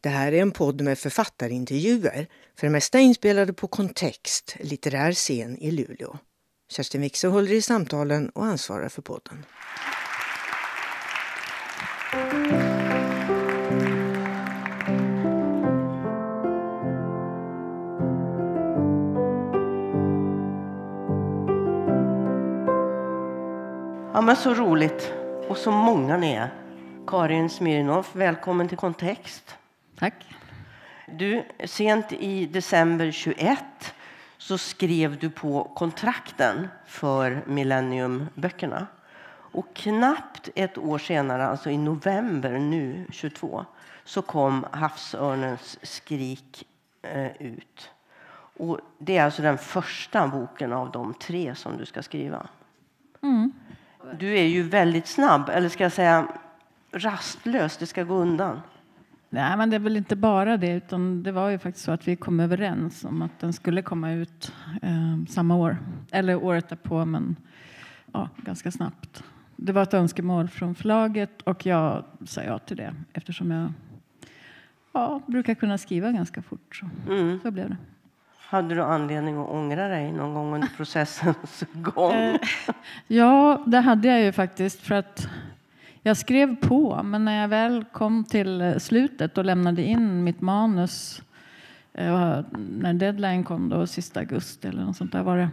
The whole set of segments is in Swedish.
Det här är en podd med författarintervjuer, för det mesta inspelade på Kontext, litterär scen i Luleå. Kerstin Wikse håller i samtalen och ansvarar för podden. Ja, men så roligt. Och så många ni är. Karin Smirnoff, välkommen till Kontext. Tack. Du, sent i december 21 så skrev du på kontrakten för Millenniumböckerna. Och knappt ett år senare, alltså i november nu, 22, så kom Havsörnens skrik eh, ut. Och det är alltså den första boken av de tre som du ska skriva. Mm. Du är ju väldigt snabb, eller ska jag säga rastlös. Det ska gå undan. Nej, men det är väl inte bara det, utan det var ju faktiskt så att vi kom överens om att den skulle komma ut eh, samma år, eller året därpå, men ja, ganska snabbt. Det var ett önskemål från förlaget och jag sa ja till det eftersom jag ja, brukar kunna skriva ganska fort. Så, Mm. så blev det. Hade du anledning att ångra dig någon gång under processens gång? Eh, Ja, det hade jag ju faktiskt för att jag skrev på, men när jag väl kom till slutet och lämnade in mitt manus eh, när deadline kom då, sista augusti eller något sånt där var det,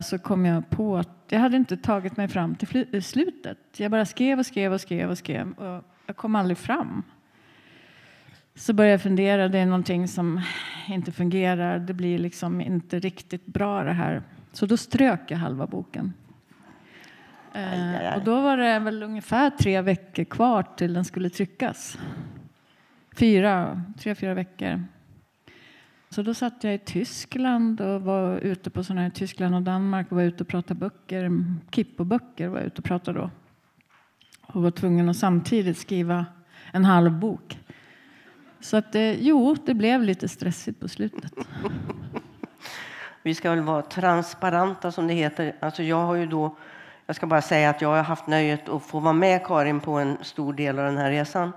så kom jag på att jag hade inte tagit mig fram till slutet. Jag bara skrev och skrev och skrev och skrev och jag kom aldrig fram. Så började jag fundera, det är någonting som inte fungerar, det blir liksom inte riktigt bra det här. Så då strök jag halva boken. Aj, aj, aj. Eh, och då var det väl ungefär tre veckor kvar till den skulle tryckas. Fyra, tre, fyra veckor. Så då satt jag i Tyskland och var ute på sådana här Tyskland och Danmark och var ute och pratade böcker. Kippo-böcker var jag ute och pratade då. Och var tvungen att samtidigt skriva en halv bok. Så att det, jo, det blev lite stressigt på slutet. Vi ska väl vara transparenta som det heter. Alltså jag har ju då, jag ska bara säga att jag har haft nöjet att få vara med Karin på en stor del av den här resan.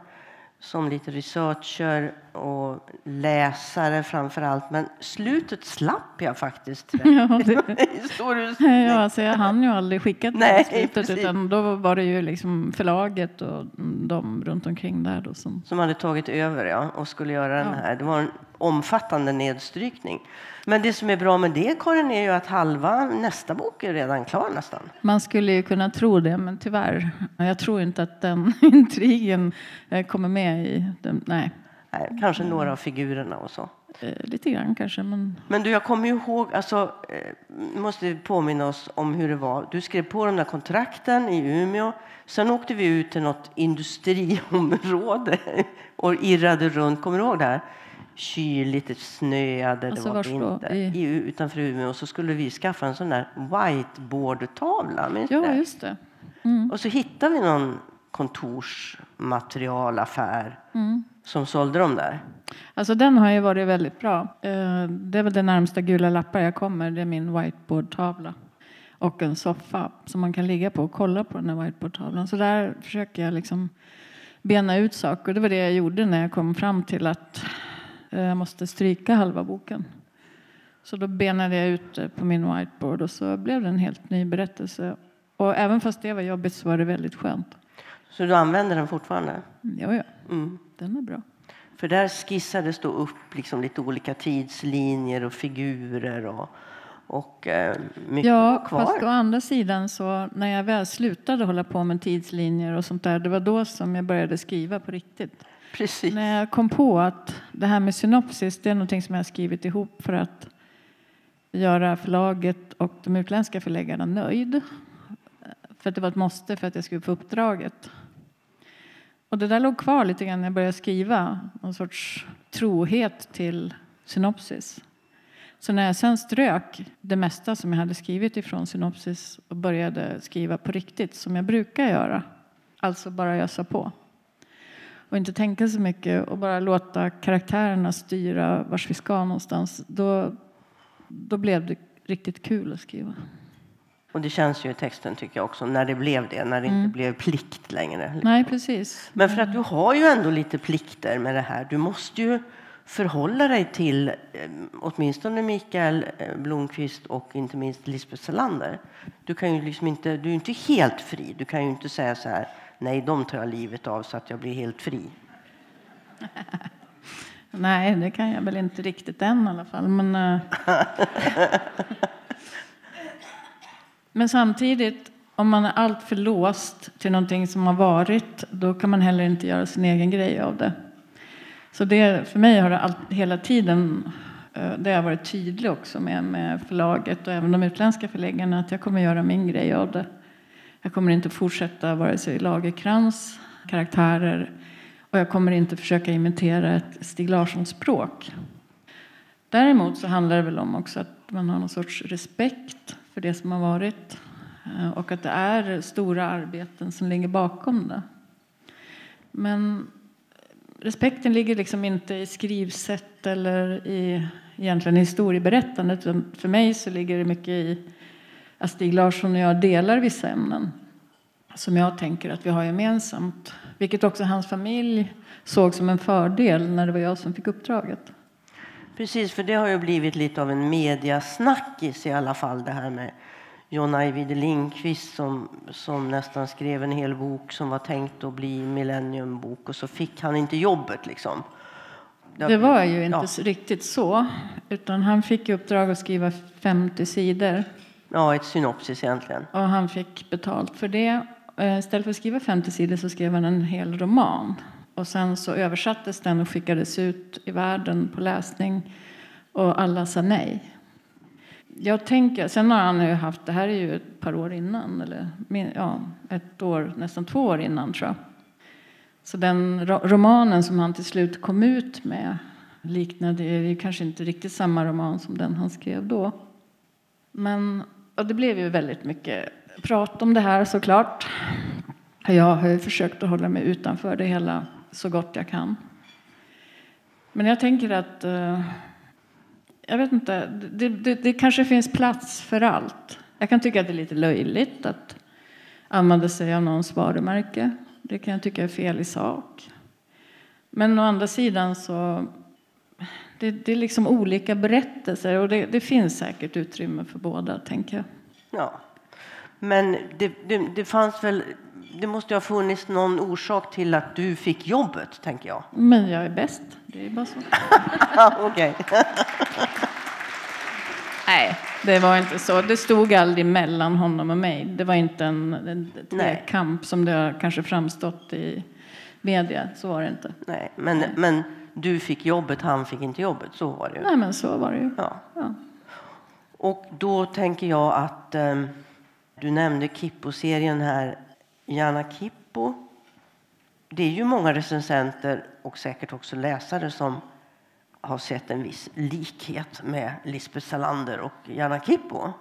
Som lite researcher och läsare framför allt. Men slutet slapp jag faktiskt. Ja, det, I stor utsträckning. Ja, alltså jag hann ju aldrig skicka till Nej, slutet precis. utan då var det ju liksom förlaget och de runt omkring där då som... Som hade tagit över ja, och skulle göra den Ja. här. Det var en omfattande nedstrykning. Men det som är bra med det Karin är ju att halva nästa bok är redan klar nästan. Man skulle ju kunna tro det, men tyvärr. Jag tror inte att den intrigen eh, kommer med i den. Nej, Nej, kanske några av figurerna och så. eh, lite grann kanske, men Men du, jag kommer ju ihåg, alltså, eh, måste påminna oss om hur det var. Du skrev på de där kontrakten i Umeå. Sen åkte vi ut till något industriområde och irrade runt. Kommer du ihåg det här? Kyligt, det snöade, Alltså, det var vars då? vinter. I- utanför Umeå. Och så skulle vi skaffa en sån där whiteboardtavla. Minns ja, det? just det. Mm. Och så hittade vi någon kontorsmaterialaffär som sålde dem där. Alltså den har ju varit väldigt bra. Eh, Det är väl det närmsta gula lappar jag kommer. Det är min whiteboardtavla. Och en soffa som man kan ligga på och kolla på den här whiteboardtavlan. Så där försöker jag liksom bena ut saker. Det var det jag gjorde när jag kom fram till att jag måste stryka halva boken. Så då benade jag ut det på min whiteboard och så blev det en helt ny berättelse. Och även fast det var jobbigt så var det väldigt skönt. Så du använder den fortfarande? Ja, ja, Mm. den är bra. För där skissades då upp liksom lite olika tidslinjer och figurer och, och eh, mycket Ja, var kvar. fast å andra sidan så när jag väl slutade hålla på med tidslinjer och sånt där, det var då som jag började skriva på riktigt. Precis. När jag kom på att det här med synopsis, det är någonting som jag har skrivit ihop för att göra förlaget och de utländska förläggarna nöjd. För att det var ett måste för att jag skulle få uppdraget. Och det där låg kvar lite grann när jag började skriva, någon sorts trohet till synopsis. Så när jag sen strök det mesta som jag hade skrivit ifrån synopsis och började skriva på riktigt, som jag brukar göra, alltså bara ösa på och inte tänka så mycket och bara låta karaktärerna styra vars vi ska någonstans, då, då blev det riktigt kul att skriva. Och det känns ju i texten tycker jag också, när det blev det, när det inte blev plikt längre. Nej, precis. Men för att du har ju ändå lite plikter med det här. Du måste ju förhålla dig till eh, åtminstone Mikael eh, Blomqvist och inte minst Lisbeth Salander. Du, kan ju liksom inte, du är inte helt fri. Du kan ju inte säga så här, nej, de tar jag livet av så att jag blir helt fri. Nej, det kan jag väl inte riktigt än i alla fall. Men, eh, men samtidigt, om man är alltför låst till någonting som har varit, då kan man heller inte göra sin egen grej av det. Så det, för mig har det all, hela tiden, eh, det har varit tydlig också med, med förlaget och även de utländska förläggarna, att jag kommer göra min grej av det. Jag kommer inte fortsätta vare sig Lagerkrans karaktärer och jag kommer inte försöka imitera ett Stig Larsson-språk. Däremot så handlar det väl om också att man har någon sorts respekt för det som har varit eh, och att det är stora arbeten som ligger bakom det. Men respekten ligger liksom inte i skrivsätt eller i egentligen historieberättandet. För mig så ligger det mycket i att Stig Larsson och jag delar vissa ämnen som jag tänker att vi har gemensamt. Vilket också hans familj såg som en fördel när det var jag som fick uppdraget. Precis, för det har ju blivit lite av en mediasnackis i alla fall det här med John Ajvide Lindqvist som, som nästan skrev en hel bok som var tänkt att bli millenniumbok och så fick han inte jobbet liksom. Det var ju inte ja. riktigt så, utan han fick i uppdrag att skriva 50 sidor. Ja, ett synopsis egentligen. Och han fick betalt för det. Eh, istället för att skriva 50 sidor så skrev han en hel roman. Och sen så översattes den och skickades ut i världen på läsning. Och alla sa nej. Jag tänker, sen har han ju haft, det här är ju ett par år innan, eller ja, ett år, nästan två år innan tror jag. Så den romanen som han till slut kom ut med liknade ju kanske inte riktigt samma roman som den han skrev då. Men och det blev ju väldigt mycket prat om det här såklart. Jag har ju försökt att hålla mig utanför det hela så gott jag kan. Men jag tänker att eh, jag vet inte, det, det, det, kanske finns plats för allt. Jag kan tycka att det är lite löjligt att använda sig av någons varumärke. Det kan jag tycka är fel i sak. Men å andra sidan så det, det är liksom olika berättelser och det, det, finns säkert utrymme för båda, tänker jag. Ja, men det, det, fanns väl, det måste ha funnits någon orsak till att du fick jobbet, tänker jag. Men jag är bäst. Det är bara så. Okej. Nej, det var inte så. Det stod aldrig mellan honom och mig. Det var inte en, en kamp som det har kanske framstått i media. Så var det inte. Nej, men, men du fick jobbet, han fick inte jobbet. Så var det ju. Nej, men så var det ju. Ja. ja. Och då tänker jag att um, du nämnde Kippo-serien här. Jana Kippo. Det är ju många recensenter och säkert också läsare som har sett en viss likhet med Lisbeth Salander och Jana Kippo.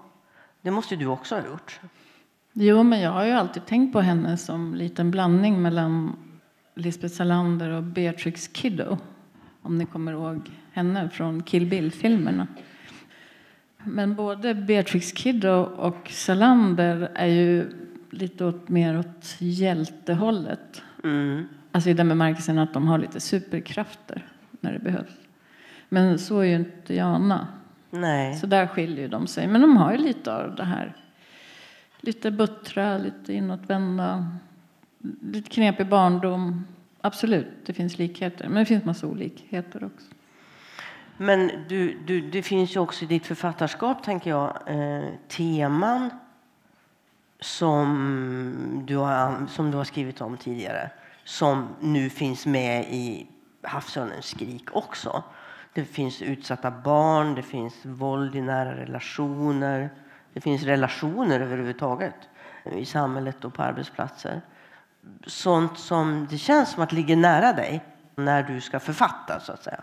Det måste du också ha gjort. Jo, men jag har ju alltid tänkt på henne som en liten blandning mellan Lisbeth Salander och Beatrix Kiddo. Om ni kommer ihåg henne från Kill Bill-filmerna. Men både Beatrix Kiddo och Salander är ju lite åt, mer åt hjältehållet. Mm. Alltså i den bemärkelsen att de har lite superkrafter när det behövs. Men så är ju inte Jana. Nej. Så där skiljer de sig. Men de har ju lite av det här. Lite buttra, lite inåtvända, lite knepig barndom. Absolut, det finns likheter. Men det finns massa olikheter också. Men du, du, det finns ju också i ditt författarskap, tänker jag, eh, teman som du, har, som du har skrivit om tidigare som nu finns med i Havsörnens skrik också. Det finns utsatta barn, det finns våld i nära relationer. Det finns relationer överhuvudtaget i samhället och på arbetsplatser. Sånt som det känns som att ligger nära dig när du ska författa, så att säga.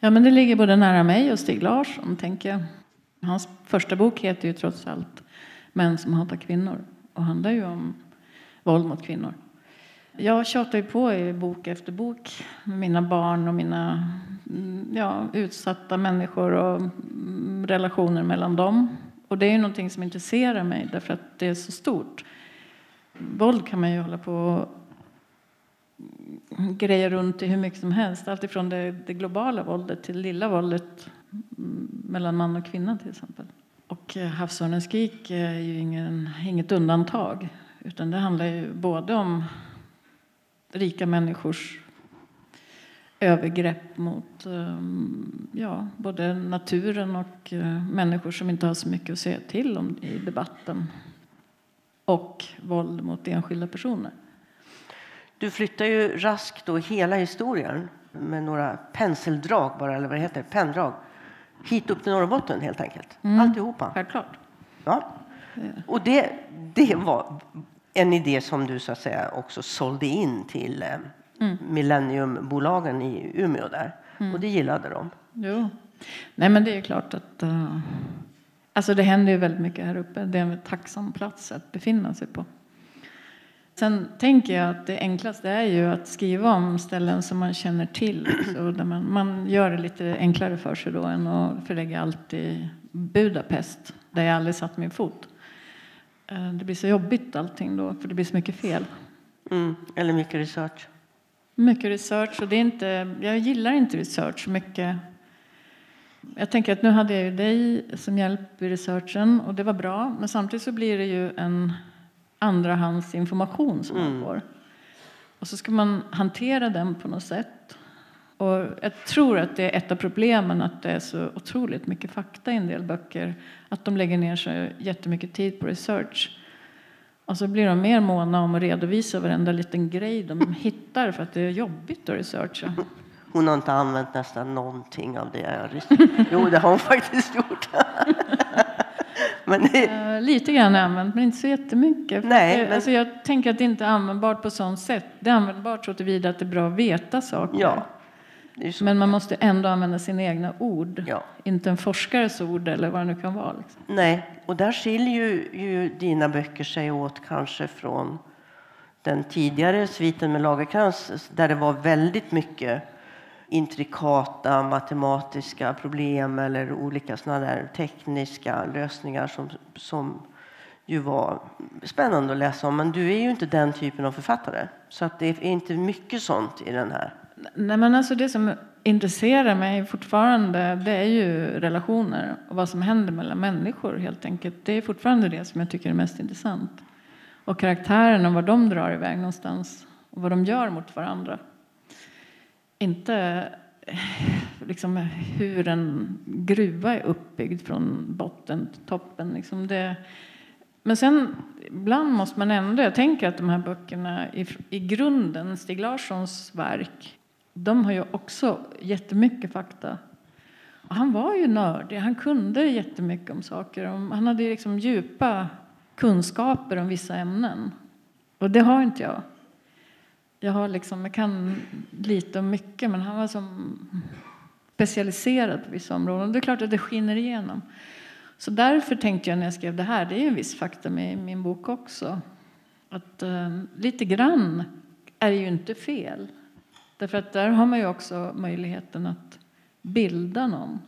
Ja, men det ligger både nära mig och Stig Larsson, tänker jag. Hans första bok heter ju trots allt Män som hatar kvinnor och handlar ju om våld mot kvinnor. Jag tjatar ju på i bok efter bok med mina barn och mina mm, ja, utsatta människor och mm, relationer mellan dem. Och det är ju någonting som intresserar mig därför att det är så stort. Våld kan man ju hålla på och greja runt i hur mycket som helst. Alltifrån det, det globala våldet till det lilla våldet mm, mellan man och kvinna till exempel. Och eh, havsörnens skrik eh, är ju ingen, inget undantag. Utan det handlar ju både om rika människors övergrepp mot eh, ja, både naturen och människor som inte har så mycket att säga till om i debatten. Och våld mot enskilda personer. Du flyttar ju raskt då hela historien med några penseldrag bara, eller vad det heter, penndrag hit upp till Norrbotten helt enkelt. Mm. Alltihopa. Självklart. Ja. Och det, det var en idé som du så att säga också sålde in till eh, mm. Millenniumbolagen i Umeå där. Mm. Och det gillade de. Jo. Nej men det är klart att uh, alltså det händer ju väldigt mycket här uppe. Det är en tacksam plats att befinna sig på. Sen tänker jag att det enklaste är ju att skriva om ställen som man känner till. Så där man, man gör det lite enklare för sig då än att förlägga allt i Budapest, där jag aldrig satt min fot. Eh, det blir så jobbigt allting då, för det blir så mycket fel. Mm, eller mycket research. Mycket research, och det är inte, jag gillar inte research så mycket. Jag tänker att nu hade jag ju dig som hjälp i researchen och det var bra, men samtidigt så blir det ju en andrahandsinformation som mm. man får. Och så ska man hantera den på något sätt. Och jag tror att det är ett av problemen att det är så otroligt mycket fakta i en del böcker. Att de lägger ner så jättemycket tid på research. Och så blir de mer måna om att redovisa varenda liten grej de hittar för att det är jobbigt att researcha. Hon har inte använt nästan någonting av det jag Jo, det har hon faktiskt gjort. Det... uh, lite grann använt, men inte så jättemycket. Nej, men... alltså, jag tänker att det inte är användbart på sånt sätt. Det är användbart så tillvida att det är bra att veta saker. Ja, men man måste ändå använda sina egna ord, ja. inte en forskares ord eller vad det nu kan vara. Liksom. Nej, och där skiljer ju, ju dina böcker sig åt kanske från den tidigare sviten med Lagerkrans där det var väldigt mycket intrikata matematiska problem eller olika såna där tekniska lösningar som, som ju var spännande att läsa om. Men du är ju inte den typen av författare, så att det är inte mycket sånt i den här. Nej, men alltså det som intresserar mig fortfarande det är ju relationer och vad som händer mellan människor helt enkelt. Det är fortfarande det som jag tycker är mest intressant. Och karaktärerna, var de drar iväg någonstans och vad de gör mot varandra. Inte liksom, hur en gruva är uppbyggd från botten till toppen. Liksom det, men sen ibland måste man ändå, jag tänker att de här böckerna i, i grunden, Stig Larssons verk, de har ju också jättemycket fakta. Och han var ju nördig, han kunde jättemycket om saker. Han hade liksom djupa kunskaper om vissa ämnen. Och det har inte jag. Jag, har liksom, jag kan lite om mycket, men han var som specialiserad på vissa områden. Det är klart att det skiner igenom. Så därför tänkte jag när jag skrev det här, det är en viss fakta med min bok också, att eh, lite grann är ju inte fel. Därför att där har man ju också möjligheten att bilda någon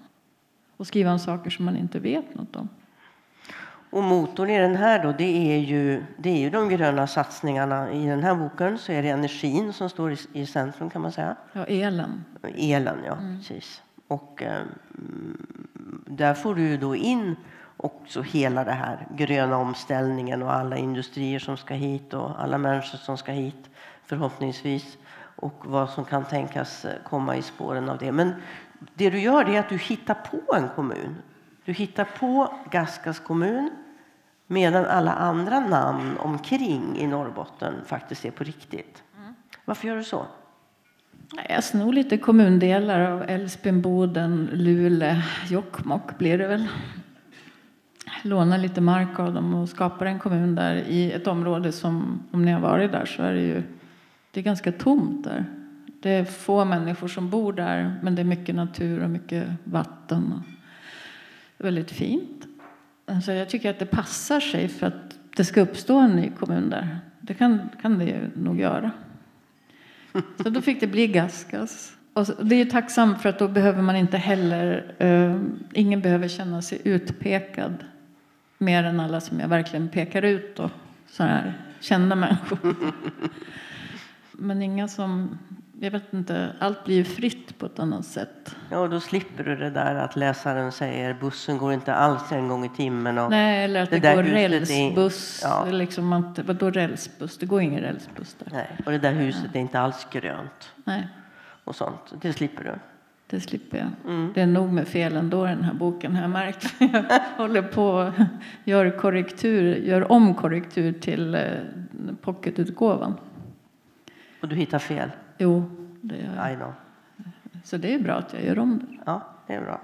och skriva om saker som man inte vet något om. Och motorn i den här då, det är ju, det är ju de gröna satsningarna. I den här boken så är det energin som står i, i centrum kan man säga. Ja, elen. Elen, ja. Mm. Precis. Och eh, där får du då in också hela det här gröna omställningen och alla industrier som ska hit och alla människor som ska hit förhoppningsvis och vad som kan tänkas komma i spåren av det. Men det du gör är att du hittar på en kommun du hittar på Gaskas kommun medan alla andra namn omkring i Norrbotten faktiskt är på riktigt. Mm. Varför gör du så? Jag snor lite kommundelar av Älvsbyn, Boden, Luleå, Jokkmokk blir det väl. Lånar lite mark av dem och skapar en kommun där i ett område som, om ni har varit där så är det ju det är ganska tomt där. Det är få människor som bor där men det är mycket natur och mycket vatten väldigt fint. Alltså jag tycker att det passar sig för att det ska uppstå en ny kommun där. Det kan, kan det ju nog göra. Så då fick det bli Gaskas. Och det är tacksamt för att då behöver man inte heller, eh, ingen behöver känna sig utpekad Mer än alla som jag verkligen pekar ut och så här kända människor. Men inga som, jag vet inte, allt blir ju fritt på ett annat sätt. Ja, och då slipper du det där att läsaren säger bussen går inte alls en gång i timmen. Och Nej, eller att det det, går huset är- rälsbuss. Ja. Liksom att, vadå rälsbuss? Det går ingen rälsbuss där. Nej, och det där huset är inte alls grönt Nej, och sånt. Det slipper du. det slipper jag. Mm. Det är nog med fel ändå den här boken jag märkt. Jag håller på gör korrektur, gör om korrektur till eh, pocketutgåvan. Och du hittar fel. Jo, det gör jag. I know. Så det är bra att jag gör om det. Ja, det är bra.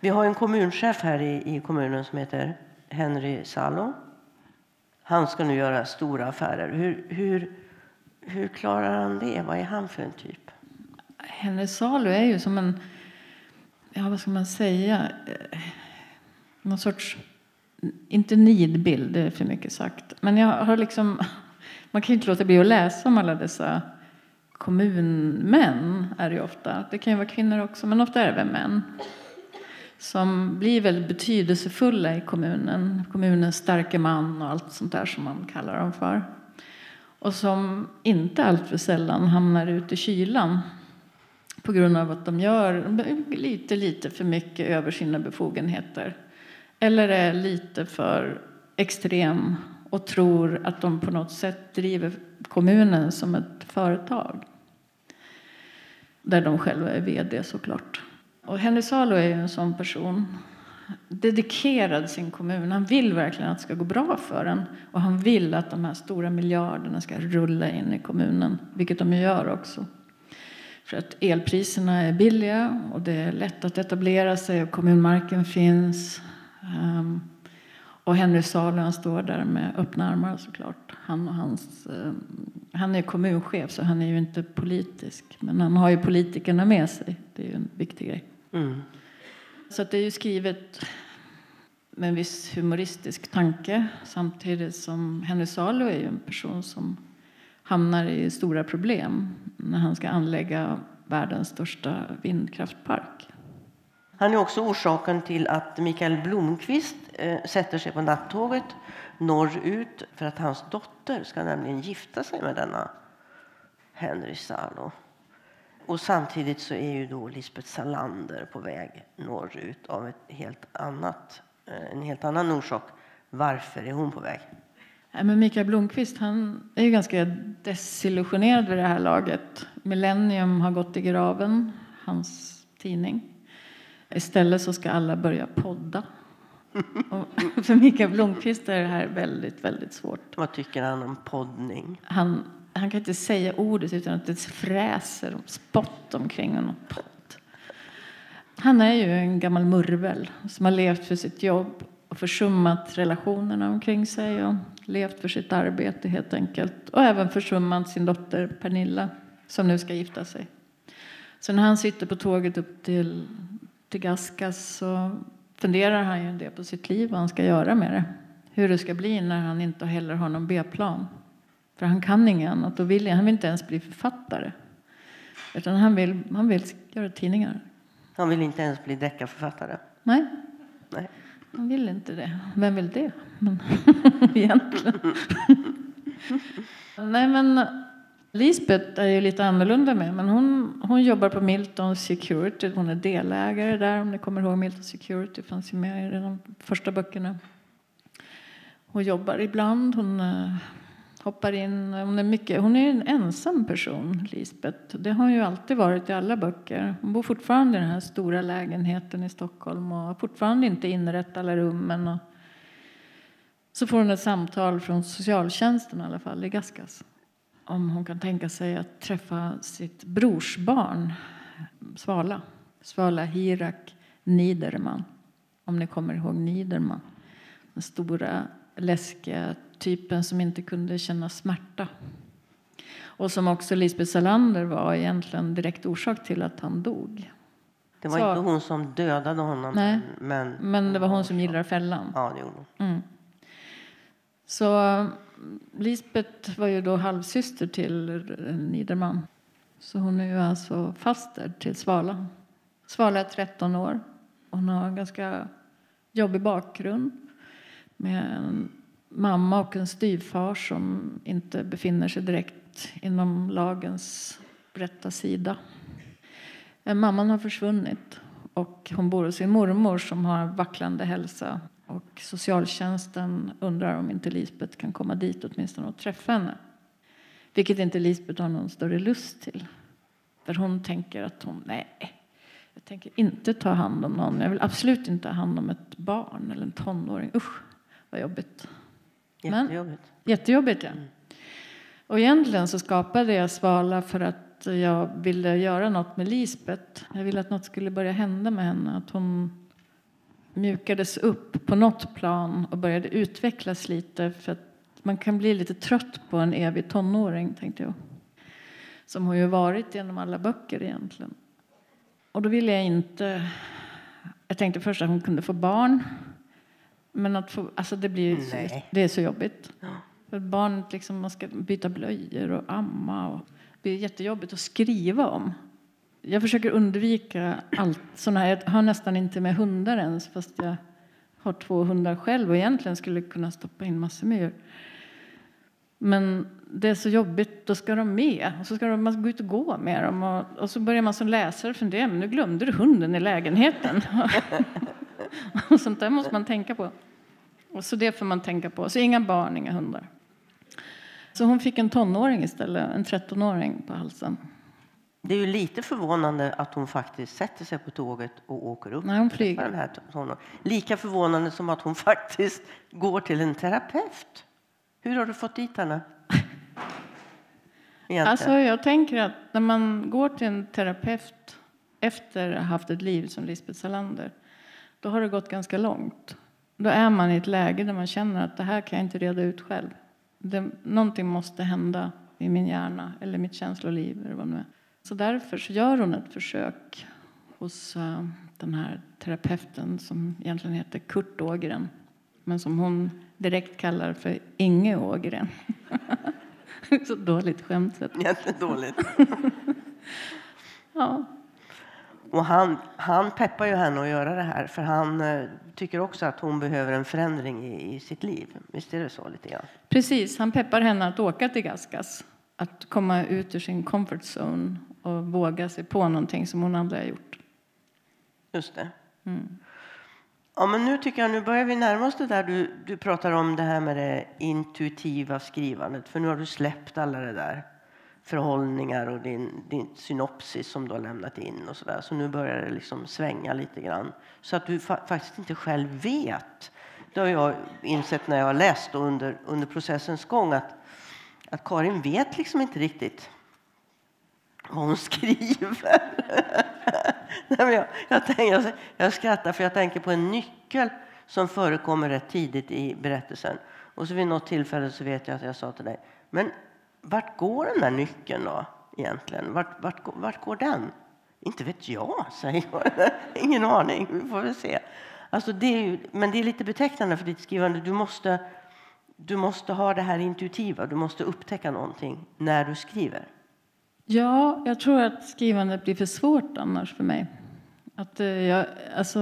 Vi har en kommunchef här i, i kommunen som heter Henry Salo. Han ska nu göra stora affärer. Hur, hur, hur klarar han det? Vad är han för en typ? Henry Salo är ju som en, ja vad ska man säga, Eh, någon sorts, inte nidbild, det är för mycket sagt. Men jag har liksom, man kan ju inte låta bli att läsa om alla dessa kommunmän, är det ju ofta. Det kan ju vara kvinnor också, men ofta är det väl män. Som blir väldigt betydelsefulla i kommunen. Kommunens starke man och allt sånt där som man kallar dem för. Och som inte alltför sällan hamnar ute i kylan på grund av att de gör lite, lite för mycket över sina befogenheter. Eller är lite för extrem och tror att de på något sätt driver kommunen som ett företag. Där de själva är vd såklart. Och Henry Salo är ju en sån person. Dedikerad sin kommun. Han vill verkligen att det ska gå bra för den. Och han vill att de här stora miljarderna ska rulla in i kommunen. Vilket de ju gör också. För att elpriserna är billiga och det är lätt att etablera sig och kommunmarken finns. Ehm, och Henry Salo han står där med öppna armar såklart. Han, och hans, ehm, han är kommunchef så han är ju inte politisk. Men han har ju politikerna med sig. Det är ju en viktig grej. Mm. Så det är ju skrivet med en viss humoristisk tanke samtidigt som Henry Salo är ju en person som hamnar i stora problem när han ska anlägga världens största vindkraftpark. Han är också orsaken till att Mikael Blomqvist eh, Eh, sätter sig på nattåget norrut för att hans dotter ska nämligen gifta sig med denna Henry Salo. Och samtidigt så är ju då Lisbeth Salander på väg norrut av ett helt annat, eh, en helt annan orsak. Varför är hon på väg? Men Mikael Blomqvist han är ju ganska desillusionerad vid det här laget. Millennium har gått i graven, hans tidning. Istället så ska alla börja podda. Och för Mikael Blomqvist är det här väldigt, väldigt svårt. Vad tycker han om poddning? Han, han kan inte säga ordet utan att det fräser spott omkring honom. Pott. Han är ju en gammal murvel som har levt för sitt jobb och försummat relationerna omkring sig och levt för sitt arbete helt enkelt. Och även försummat sin dotter Pernilla som nu ska gifta sig. Så när han sitter på tåget upp till, till Gaskas så funderar han ju en del på sitt liv, vad han ska göra med det. Hur det ska bli när han inte heller har någon B-plan. För han kan inget annat och vill, han vill inte ens bli författare. Utan han vill, han vill göra tidningar. Han vill inte ens bli deckarförfattare. Nej, Nej. han vill inte det. Vem vill det? Men, egentligen. Nej, men Lisbeth är ju lite annorlunda med. Men hon, hon jobbar på Milton Security. Hon är delägare där. Om ni kommer ihåg Milton Security fanns ju med i de första böckerna. Hon jobbar ibland. Hon eh, hoppar in. Hon är, mycket, hon är en ensam person, Lisbeth. Det har hon ju alltid varit i alla böcker. Hon bor fortfarande i den här stora lägenheten i Stockholm och har fortfarande inte inrett alla rummen. Och så får hon ett samtal från socialtjänsten i alla fall, i Gaskas om hon kan tänka sig att träffa sitt brorsbarn, Svala. Svala Hirak Niederman. Om ni kommer ihåg Niederman. Den stora läskiga typen som inte kunde känna smärta. Och som också Lisbeth Salander var egentligen direkt orsak till att han dog. Det var Så- inte hon som dödade honom. Nej. Men, Men det var hon som gillade fällan. Ja, det gjorde hon. Mm. Så Lisbeth var ju då halvsyster till Niederman. Så hon är ju alltså faster till Svala. Svala är 13 år. Hon har en ganska jobbig bakgrund. med en mamma och en styvfar som inte befinner sig direkt inom lagens rätta sida. Eh, mamman har försvunnit och hon bor hos sin mormor som har vacklande hälsa och socialtjänsten undrar om inte Lisbeth kan komma dit åtminstone och träffa henne. Vilket inte Lisbeth har någon större lust till. För hon tänker att hon, nej, jag tänker inte ta hand om någon. Jag vill absolut inte ta hand om ett barn eller en tonåring. Usch, vad jobbigt. Jättejobbigt. Men, jättejobbigt, ja. Och egentligen så skapade jag Svala för att jag ville göra något med Lisbeth. Jag ville att något skulle börja hända med henne. Att hon mjukades upp på något plan och började utvecklas lite. För att man kan bli lite trött på en evig tonåring, tänkte jag. Som hon ju varit genom alla böcker egentligen. Och då ville jag inte... Jag tänkte först att hon kunde få barn. Men att få, alltså det, blir så, det är så jobbigt. För barnet liksom, man ska byta blöjor och amma. Och det är jättejobbigt att skriva om. Jag försöker undvika allt sådana här. Jag har nästan inte med hundar ens fast jag har två hundar själv och egentligen skulle kunna stoppa in massor med djur. Men det är så jobbigt, då ska de med. Och så ska de, man gå ut och gå med dem. Och, och så börjar man som läsare fundera, men nu glömde du hunden i lägenheten. och sånt där måste man tänka på. Och så det får man tänka på. Så inga barn, inga hundar. Så hon fick en tonåring istället, en 13-åring på halsen. Det är ju lite förvånande att hon faktiskt sätter sig på tåget och åker upp. Nej, hon flyger. Den här Lika förvånande som att hon faktiskt går till en terapeut. Hur har du fått dit henne? Alltså, jag tänker att när man går till en terapeut efter att ha haft ett liv som Lisbeth Salander, då har det gått ganska långt. Då är man i ett läge där man känner att det här kan jag inte reda ut själv. Det, någonting måste hända i min hjärna eller mitt känsloliv. Eller vad det är. Så därför så gör hon ett försök hos uh, den här terapeuten som egentligen heter Kurt Ågren men som hon direkt kallar för Inge Ågren. Så dåligt skämt. Jättedåligt. ja. Och han, han peppar ju henne att göra det här för han eh, tycker också att hon behöver en förändring i, i, sitt liv. Visst är det så lite grann? Precis, han peppar henne att åka till Gaskas. Att komma ut ur sin comfort zone och våga sig på någonting som hon aldrig har gjort. Just det. Mm. Ja, men nu tycker jag nu börjar vi närma oss det där du, du pratar om det här med det intuitiva skrivandet. För nu har du släppt alla det där förhållningar och din, din synopsis som du har lämnat in och så där. Så nu börjar det liksom svänga lite grann. Så att du fa faktiskt inte själv vet. Det har jag insett när jag har läst och under, under processens gång att, att Karin vet liksom inte riktigt vad hon skriver. Nej, jag, jag, tänker, jag, jag skrattar för jag tänker på en nyckel som förekommer rätt tidigt i berättelsen. Och så vid något tillfälle så vet jag att jag sa till dig, men vart går den där nyckeln då egentligen? Vart, vart, vart går den? Inte vet jag, säger jag. Ingen aning, vi får väl se. Alltså det är ju, men det är lite betecknande för ditt skrivande. Du måste, du måste ha det här intuitiva, du måste upptäcka någonting när du skriver. Ja, jag tror att skrivandet blir för svårt annars för mig. Att eh, jag, alltså,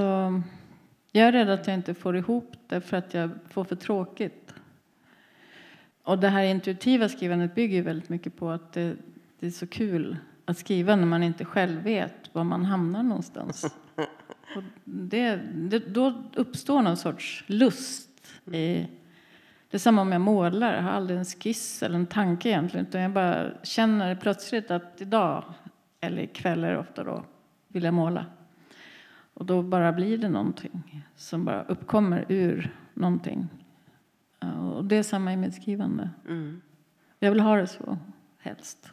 jag är rädd att jag inte får ihop det för att jag får för tråkigt. Och det här intuitiva skrivandet bygger väldigt mycket på att det, det är så kul att skriva när man inte själv vet var man hamnar någonstans. Och det, det, då uppstår någon sorts lust i det är samma om jag målar. Jag har aldrig en skiss eller en tanke egentligen. Utan jag bara känner plötsligt att idag, eller ikväll är det ofta då, vill jag måla. Och då bara blir det någonting som bara uppkommer ur någonting. Och det är samma i mitt skrivande. Mm. Jag vill ha det så, helst.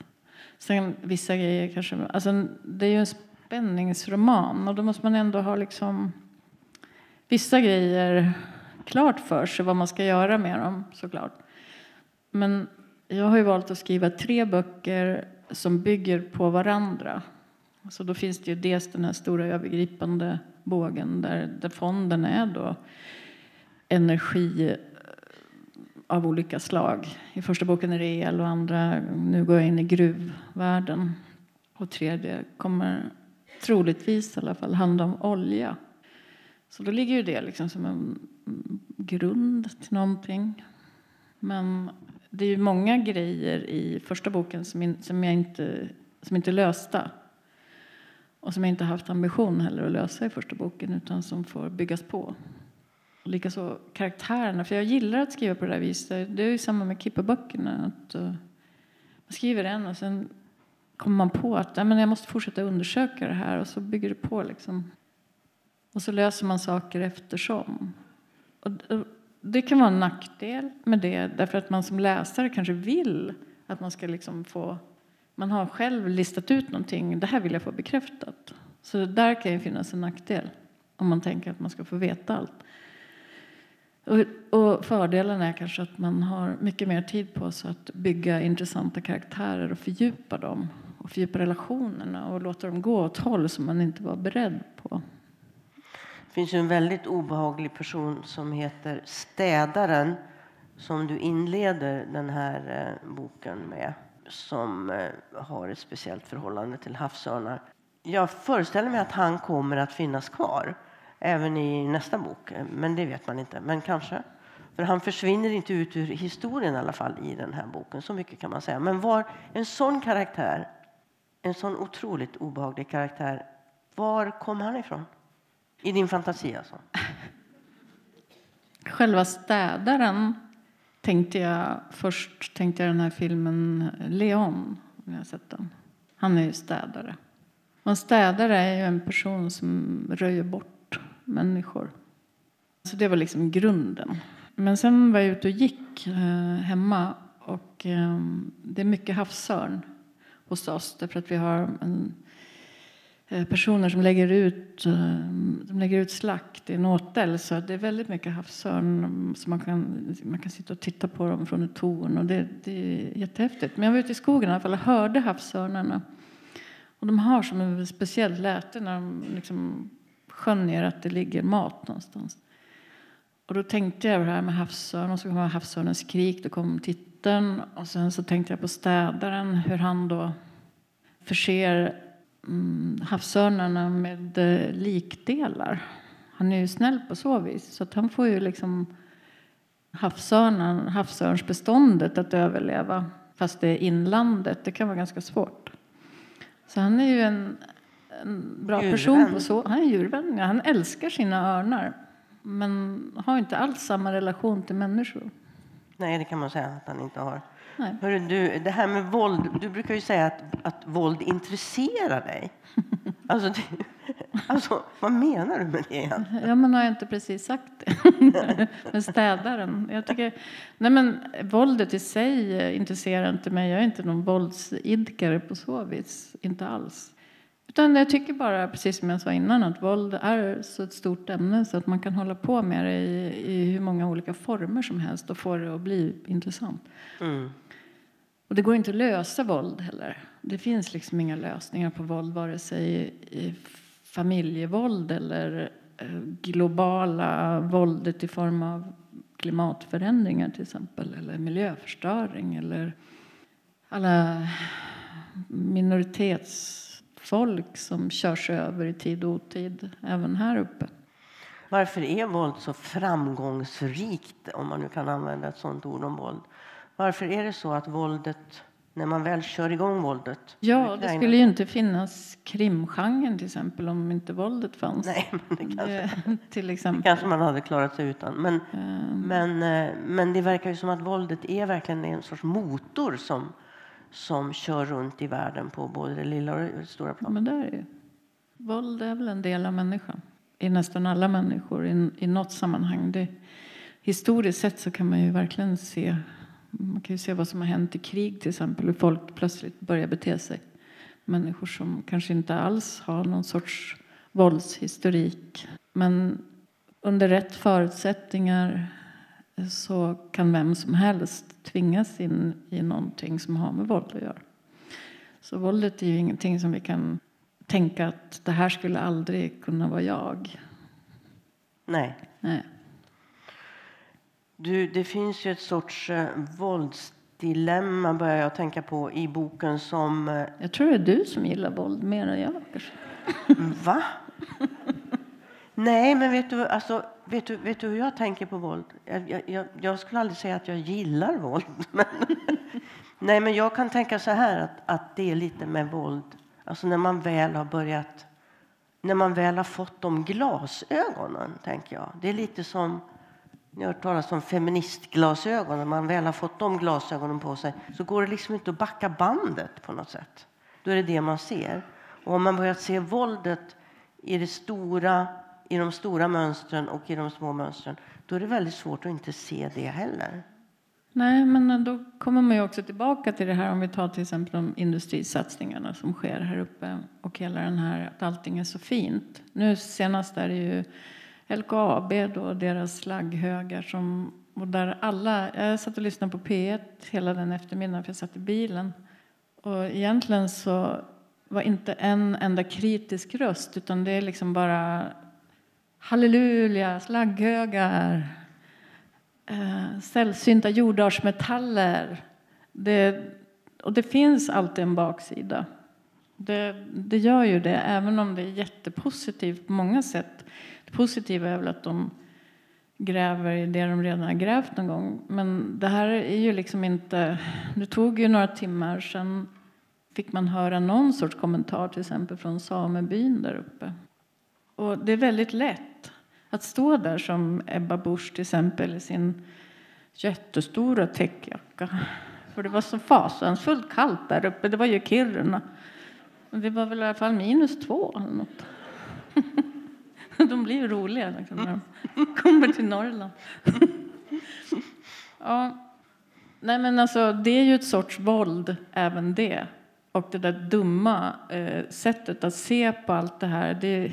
Sen vissa grejer kanske... Alltså, det är ju en spänningsroman och då måste man ändå ha liksom... Vissa grejer klart för sig vad man ska göra med dem såklart. Men jag har ju valt att skriva tre böcker som bygger på varandra. Så då finns det ju dels den här stora övergripande bågen där, där fonden är då energi eh, av olika slag. I första boken är det el och andra, nu går jag in i gruvvärlden. Och tredje kommer troligtvis i alla fall handla om olja. Så då ligger ju det liksom som en grund till någonting. Men det är ju många grejer i första boken som, in, som, jag inte, som inte är lösta. Och som jag inte haft ambition heller att lösa i första boken utan som får byggas på. Likaså karaktärerna, för jag gillar att skriva på det där viset. Det är ju samma med Kippa-böckerna. Att, uh, man skriver en och sen kommer man på att ja, men jag måste fortsätta undersöka det här och så bygger det på. Liksom. Och så löser man saker eftersom. Och, det kan vara en nackdel med det därför att man som läsare kanske vill att man ska liksom få man har själv listat ut någonting. Det här vill jag få bekräftat. Så där kan ju finnas en nackdel om man tänker att man ska få veta allt. Och, och fördelen är kanske att man har mycket mer tid på sig att bygga intressanta karaktärer och fördjupa dem och fördjupa relationerna och låta dem gå åt håll som man inte var beredd på. Det finns en väldigt obehaglig person som heter Städaren som du inleder den här eh, boken med som eh, har ett speciellt förhållande till havsörnar. Jag föreställer mig att han kommer att finnas kvar även i nästa bok, eh, men det vet man inte. Men kanske. För han försvinner inte ut ur historien i alla fall i den här boken, så mycket kan man säga. Men var en sån karaktär, en sån otroligt obehaglig karaktär, var kom han ifrån? I din fantasi alltså? Själva städaren tänkte jag först tänkte jag den här filmen Leon, om jag har sett den. Han är ju städare. Och en städare är ju en person som röjer bort människor. Så det var liksom grunden. Men sen var jag ute och gick eh, hemma och eh, det är mycket havsörn hos oss därför att vi har en Eh, personer som lägger ut, eh, de lägger ut slakt i en åtel. Så det är väldigt mycket havsörn. Mm, så man, kan, man kan sitta och titta på dem från ett torn. Och det, det är jättehäftigt. Men jag var ute i skogen i alla fall och hörde havsörnarna. Och de har som en speciell läte när de liksom skönjer att det ligger mat någonstans. Och då tänkte jag på det här med havsörn och så kom havsörnens skrik, då kom titeln. Och sen så tänkte jag på städaren, hur han då förser havsörnarna med eh, likdelar. Han är ju snäll på så vis. Så att han får ju liksom havsörnsbeståndet att överleva fast det är inlandet. Det kan vara ganska svårt. Så han är ju en, en bra djurvän. person på så. Han är djurvän. Han älskar sina örnar men har inte alls samma relation till människor. Nej, det kan man säga att han inte har. Hörru, du, det här med våld, du brukar ju säga att, att våld intresserar dig. Alltså, det, alltså, vad menar du med det Ja, men har jag inte precis sagt det? med städaren. Jag tycker, nej men, våldet i sig intresserar inte mig. Jag är inte någon våldsidkare på så vis. Inte alls. Utan jag tycker bara, precis som jag sa innan, att våld är så ett stort ämne så att man kan hålla på med det i, i hur många olika former som helst och få det att bli intressant. Mm. Och det går inte att lösa våld heller. Det finns liksom inga lösningar på våld, vare sig i familjevåld eller eh, globala våldet i form av klimatförändringar till exempel, eller miljöförstöring eller alla minoritetsfolk som körs över i tid och otid, även här uppe. Varför är våld så framgångsrikt, om man nu kan använda ett sådant ord om våld? Varför är det så att våldet, när man väl kör igång våldet... Ja, det skulle ju inte finnas krimgenren till exempel om inte våldet fanns. Nej, men det kanske, till exempel. Det kanske man hade klarat sig utan. Men, um. men, eh, men det verkar ju som att våldet är verkligen en sorts motor som, som kör runt i världen på både det lilla och det stora planet. Men det är ju. Våld är väl en del av människan. I nästan alla människor i, i något sammanhang. Det, historiskt sett så kan man ju verkligen se man kan ju se vad som har hänt i krig till exempel, hur folk plötsligt börjar bete sig. Människor som kanske inte alls har någon sorts våldshistorik. Men under rätt förutsättningar så kan vem som helst tvingas in i någonting som har med våld att göra. Så våldet är ju ingenting som vi kan tänka att det här skulle aldrig kunna vara jag. Nej. Nej. Du, det finns ju ett sorts eh, våldsdilemma börjar jag tänka på i boken som... Eh, jag tror det är du som gillar våld mer än jag kanske. Va? Nej, men vet du, alltså, vet, du, vet du hur jag tänker på våld? Jag, jag, jag skulle aldrig säga att jag gillar våld. Men, nej, men jag kan tänka så här att, att det är lite med våld. Alltså när man väl har börjat, när man väl har fått de glasögonen, tänker jag. Det är lite som, ni har hört talas om feministglasögon. När man väl har fått de glasögonen på sig så går det liksom inte att backa bandet på något sätt. Då är det det man ser. Och om man börjat se våldet i det stora i de stora mönstren och i de små mönstren, då är det väldigt svårt att inte se det heller. Nej, men då kommer man ju också tillbaka till det här om vi tar till exempel de industrisatsningarna som sker här uppe och hela den här att allting är så fint. Nu senast är det ju LKAB då, deras slagghögar som och där alla, jag satt och lyssnade på P1 hela den eftermiddagen för jag satt i bilen. Och egentligen så var inte en enda kritisk röst utan det är liksom bara halleluja, slagghögar, eh, sällsynta jordartsmetaller. Det, och det finns alltid en baksida. Det, det gör ju det, även om det är jättepositivt på många sätt. Det positiva är väl att de gräver i det de redan har grävt någon gång. Men det här är ju liksom inte... Det tog ju några timmar, sen fick man höra någon sorts kommentar till exempel från samebyn där uppe. Och det är väldigt lätt att stå där som Ebba Busch till exempel i sin jättestora täckjacka. För det var så fasansfullt kallt där uppe. Det var ju Kiruna. Det var väl i alla fall minus två eller något. De blir ju roliga liksom, när de kommer till Norrland. Ja. Nej, men alltså, det är ju ett sorts våld, även det. Och det där dumma eh, sättet att se på allt det här. Det,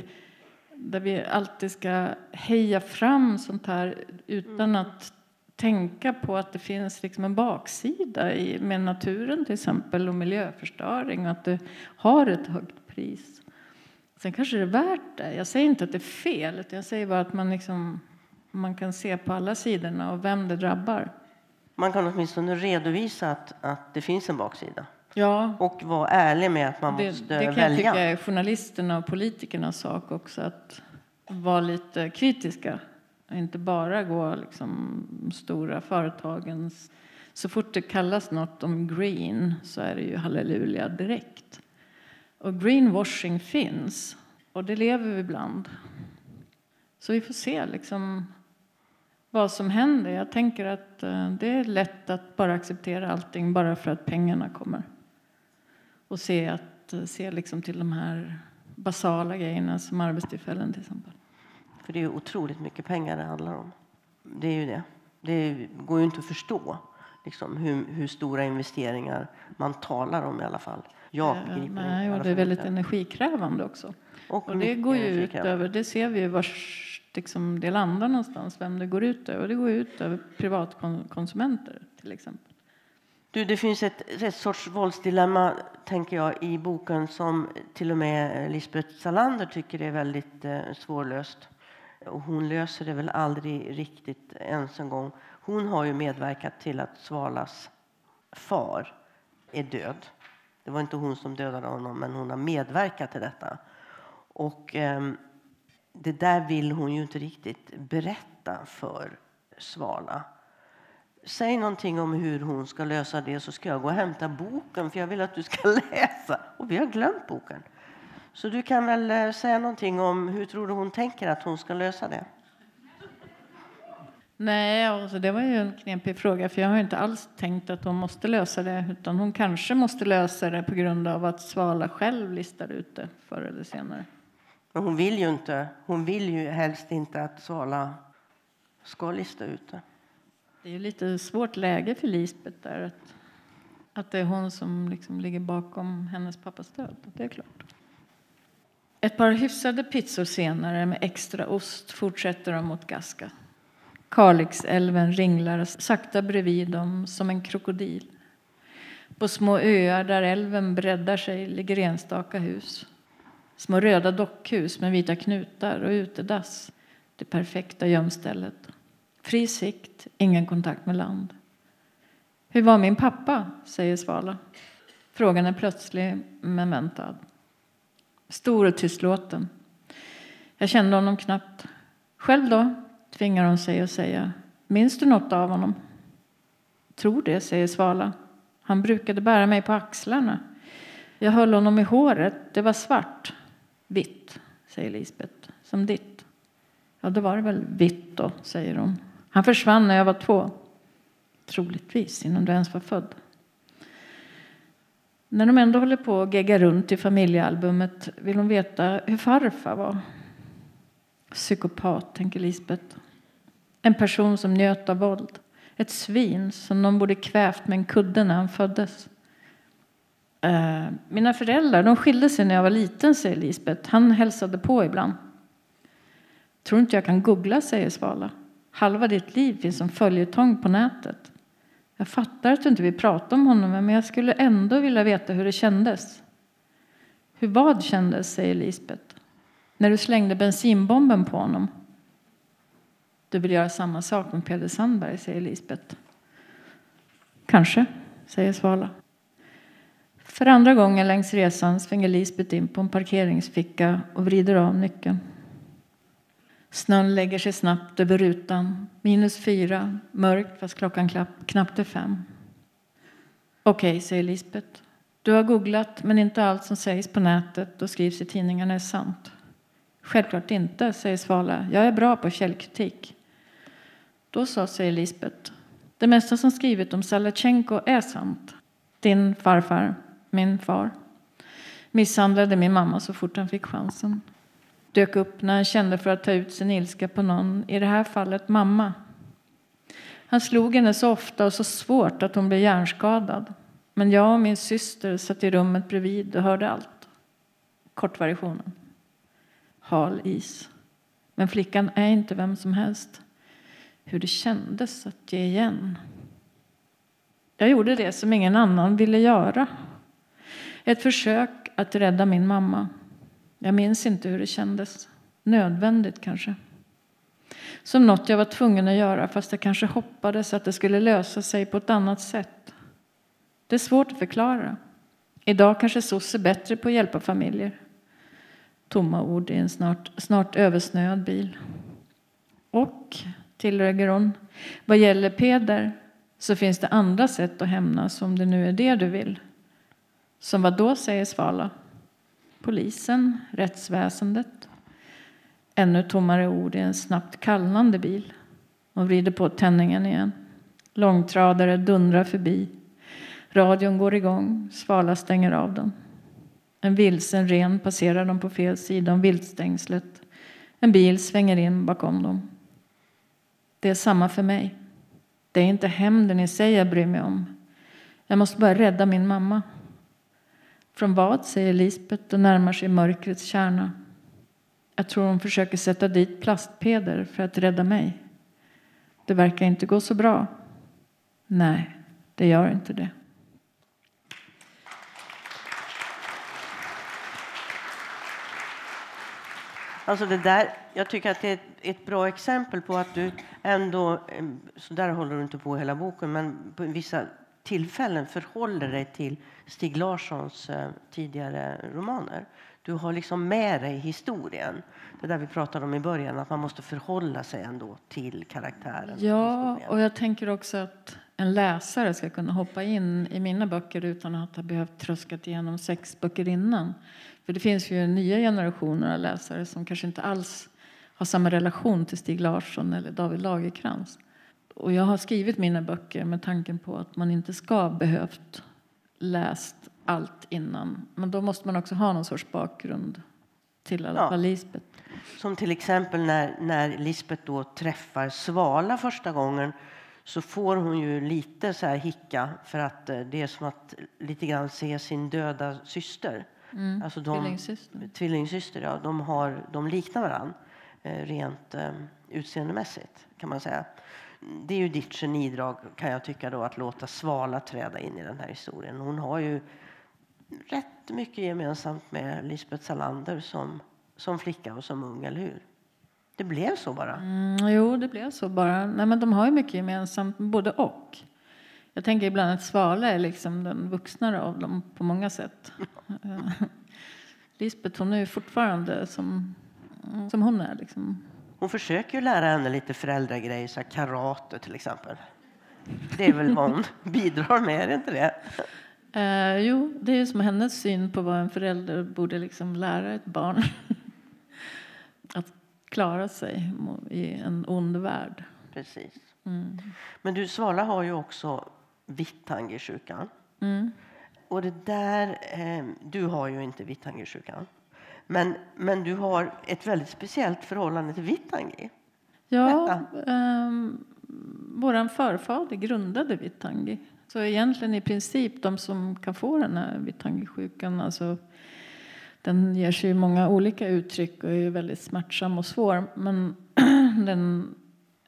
där vi alltid ska heja fram sånt här utan mm. att tänka på att det finns liksom en baksida i, med naturen till exempel och miljöförstöring och att det har ett högt pris. Sen kanske det är värt det. Jag säger inte att det är fel, utan jag säger bara att man, liksom, man kan se på alla sidorna och vem det drabbar. Man kan åtminstone redovisa att, att det finns en baksida. Ja. Och vara ärlig med att man det, måste välja. Det kan välja. jag tycka är journalisterna och politikernas sak också, att vara lite kritiska. Inte bara gå liksom stora företagens... Så fort det kallas något om green så är det ju halleluja direkt. Och greenwashing finns, och det lever vi bland. Så vi får se liksom vad som händer. Jag tänker att eh, det är lätt att bara acceptera allting bara för att pengarna kommer och se, att, eh, se liksom till de här basala grejerna som arbetstillfällen till exempel. För det är otroligt mycket pengar det handlar om. Det är ju det. Det går ju inte att förstå liksom, hur, hur stora investeringar man talar om i alla fall. Jag eh, begriper Nej, och det är väldigt energikrävande också. Och, och det går ju ut över, det ser vi ju vars liksom, det landar någonstans, vem det går ut över. Det går ut över privatkonsumenter till exempel. Du, det finns ett, ett sorts våldsdilemma tänker jag, i boken som till och med Lisbeth Salander tycker är väldigt eh, svårlöst. Och hon löser det väl aldrig riktigt ens en gång. Hon har ju medverkat till att Svalas far är död. Det var inte hon som dödade honom, men hon har medverkat till detta. Och eh, det där vill hon ju inte riktigt berätta för Svala. Säg någonting om hur hon ska lösa det så ska jag gå och hämta boken för jag vill att du ska läsa. Och vi har glömt boken. Så du kan väl eh, säga någonting om hur tror du hon tänker att hon ska lösa det? Nej, alltså det var ju en knepig fråga för jag har inte alls tänkt att hon måste lösa det utan hon kanske måste lösa det på grund av att Svala själv listar ut det förr eller senare. Men hon vill ju inte. Hon vill ju helst inte att Svala ska lista ut det. Det är ju lite svårt läge för Lisbeth där. Att, att det är hon som liksom ligger bakom hennes pappas död. Det är klart. Ett par hyfsade pizzor senare med extra ost fortsätter de mot Gaska. Kalixälven ringlar sakta bredvid dem som en krokodil. På små öar där älven breddar sig ligger enstaka hus. Små röda dockhus med vita knutar och utedass. Det perfekta gömstället. Fri sikt, ingen kontakt med land. Hur var min pappa? säger Svala. Frågan är plötslig men väntad. Stor och tystlåten. Jag kände honom knappt. Själv då? tvingar hon sig att säga. Minns du något av honom? Tror det, säger Svala. Han brukade bära mig på axlarna. Jag höll honom i håret. Det var svart. Vitt, säger Lisbet. Som ditt. Ja, det var det väl vitt då, säger hon. Han försvann när jag var två. Troligtvis innan du ens var född. När de ändå håller på att gegga runt i familjealbumet vill hon veta hur farfar var. Psykopat, tänker Lisbeth. En person som njöt av våld. Ett svin som någon borde kvävt med en kudde när han föddes. Eh, mina föräldrar de skilde sig när jag var liten, säger Lisbeth. Han hälsade på ibland. Tror inte jag kan googla, säger Svala. Halva ditt liv finns som följetong på nätet. Jag fattar att du inte vill prata om honom, men jag skulle ändå vilja veta hur det kändes. Hur vad kändes, säger Lisbeth. När du slängde bensinbomben på honom. Du vill göra samma sak med Peder Sandberg, säger Lisbeth. Kanske, säger Svala. För andra gången längs resan svänger Lisbeth in på en parkeringsficka och vrider av nyckeln. Snön lägger sig snabbt över rutan. Minus fyra, mörkt fast klockan knappt är fem. Okej, okay, säger Lisbet. Du har googlat, men inte allt som sägs på nätet och skrivs i tidningarna är sant. Självklart inte, säger Svala. Jag är bra på källkritik. Då sa, säger Lisbet. Det mesta som skrivit om Salatjenko är sant. Din farfar, min far, misshandlade min mamma så fort han fick chansen dök upp när han kände för att ta ut sin ilska på någon, i det här fallet mamma. Han slog henne så ofta och så svårt att hon blev hjärnskadad. Men jag och min syster satt i rummet bredvid och hörde allt. Kortversionen. Hal is. Men flickan är inte vem som helst. Hur det kändes att ge igen. Jag gjorde det som ingen annan ville göra. Ett försök att rädda min mamma. Jag minns inte hur det kändes. Nödvändigt kanske. Som något jag var tvungen att göra fast jag kanske hoppades att det skulle lösa sig på ett annat sätt. Det är svårt att förklara. Idag kanske SOS är bättre på att hjälpa familjer. Tomma ord i en snart, snart översnöad bil. Och, tillägger hon, vad gäller Peder så finns det andra sätt att hämnas om det nu är det du vill. Som vad då, säger Svala polisen, rättsväsendet. Ännu tommare ord i en snabbt kallnande bil. De vrider på tändningen igen. Långtradare dundrar förbi. Radion går igång. Svala stänger av den. En vilsen ren passerar dem på fel sida om viltstängslet. En bil svänger in bakom dem. Det är samma för mig. Det är inte hämnden i sig jag bryr mig om. Jag måste bara rädda min mamma. Från vad, säger Lisbet och närmar sig mörkrets kärna. Jag tror hon försöker sätta dit plastpeder för att rädda mig. Det verkar inte gå så bra. Nej, det gör inte det. Alltså det där, jag tycker att det är ett, bra exempel på att du ändå, eh, så där håller du inte på hela boken, men på vissa tillfällen förhåller dig till Stig Larssons eh, tidigare romaner. Du har liksom med dig historien. Det där vi pratade om i början, att man måste förhålla sig ändå till karaktären. Ja, och jag tänker också att en läsare ska kunna hoppa in i mina böcker utan att ha behövt tröskat igenom sex böcker innan. För det finns ju nya generationer av läsare som kanske inte alls har samma relation till Stig Larsson eller David Lagerkrans. Och jag har skrivit mina böcker med tanken på att man inte ska behövt läst allt innan. Men då måste man också ha någon sorts bakgrund till alla ja. Lisbeth. Som till exempel när, när Lisbeth då träffar Svala första gången så får hon ju lite så här hicka för att eh, det är som att lite grann se sin döda syster. Mm. Alltså de, tvillingsyster. Tvillingsyster, ja. De, har, de liknar varandra eh, rent eh, utseendemässigt kan man säga det är ju ditt genidrag kan jag tycka då att låta Svala träda in i den här historien. Hon har ju rätt mycket gemensamt med Lisbeth Salander som, som flicka och som ung, eller hur? Det blev så bara. Mm, jo, det blev så bara. Nej, men de har ju mycket gemensamt, både och. Jag tänker ibland att Svala är liksom den vuxnare av dem på många sätt. Lisbeth hon är ju fortfarande som Som hon är. Liksom. Hon försöker lära henne lite föräldragrejer, så karate till exempel. Det är väl vad hon bidrar med, är det inte det? Eh, jo, det är som hennes syn på vad en förälder borde liksom lära ett barn. att klara sig i en ond värld. Precis. Mm. Men du, Svala har ju också Vittangerkyrkan. Mm. Och det där, eh, du har ju inte Vittangerkyrkan. Men, men du har ett väldigt speciellt förhållande till Vittangi. Ja, eh, vår förfader grundade Vittangi. Så egentligen i princip de som kan få den här Vittangi-sjukan, alltså den ger sig många olika uttryck och är väldigt smärtsam och svår. Men den,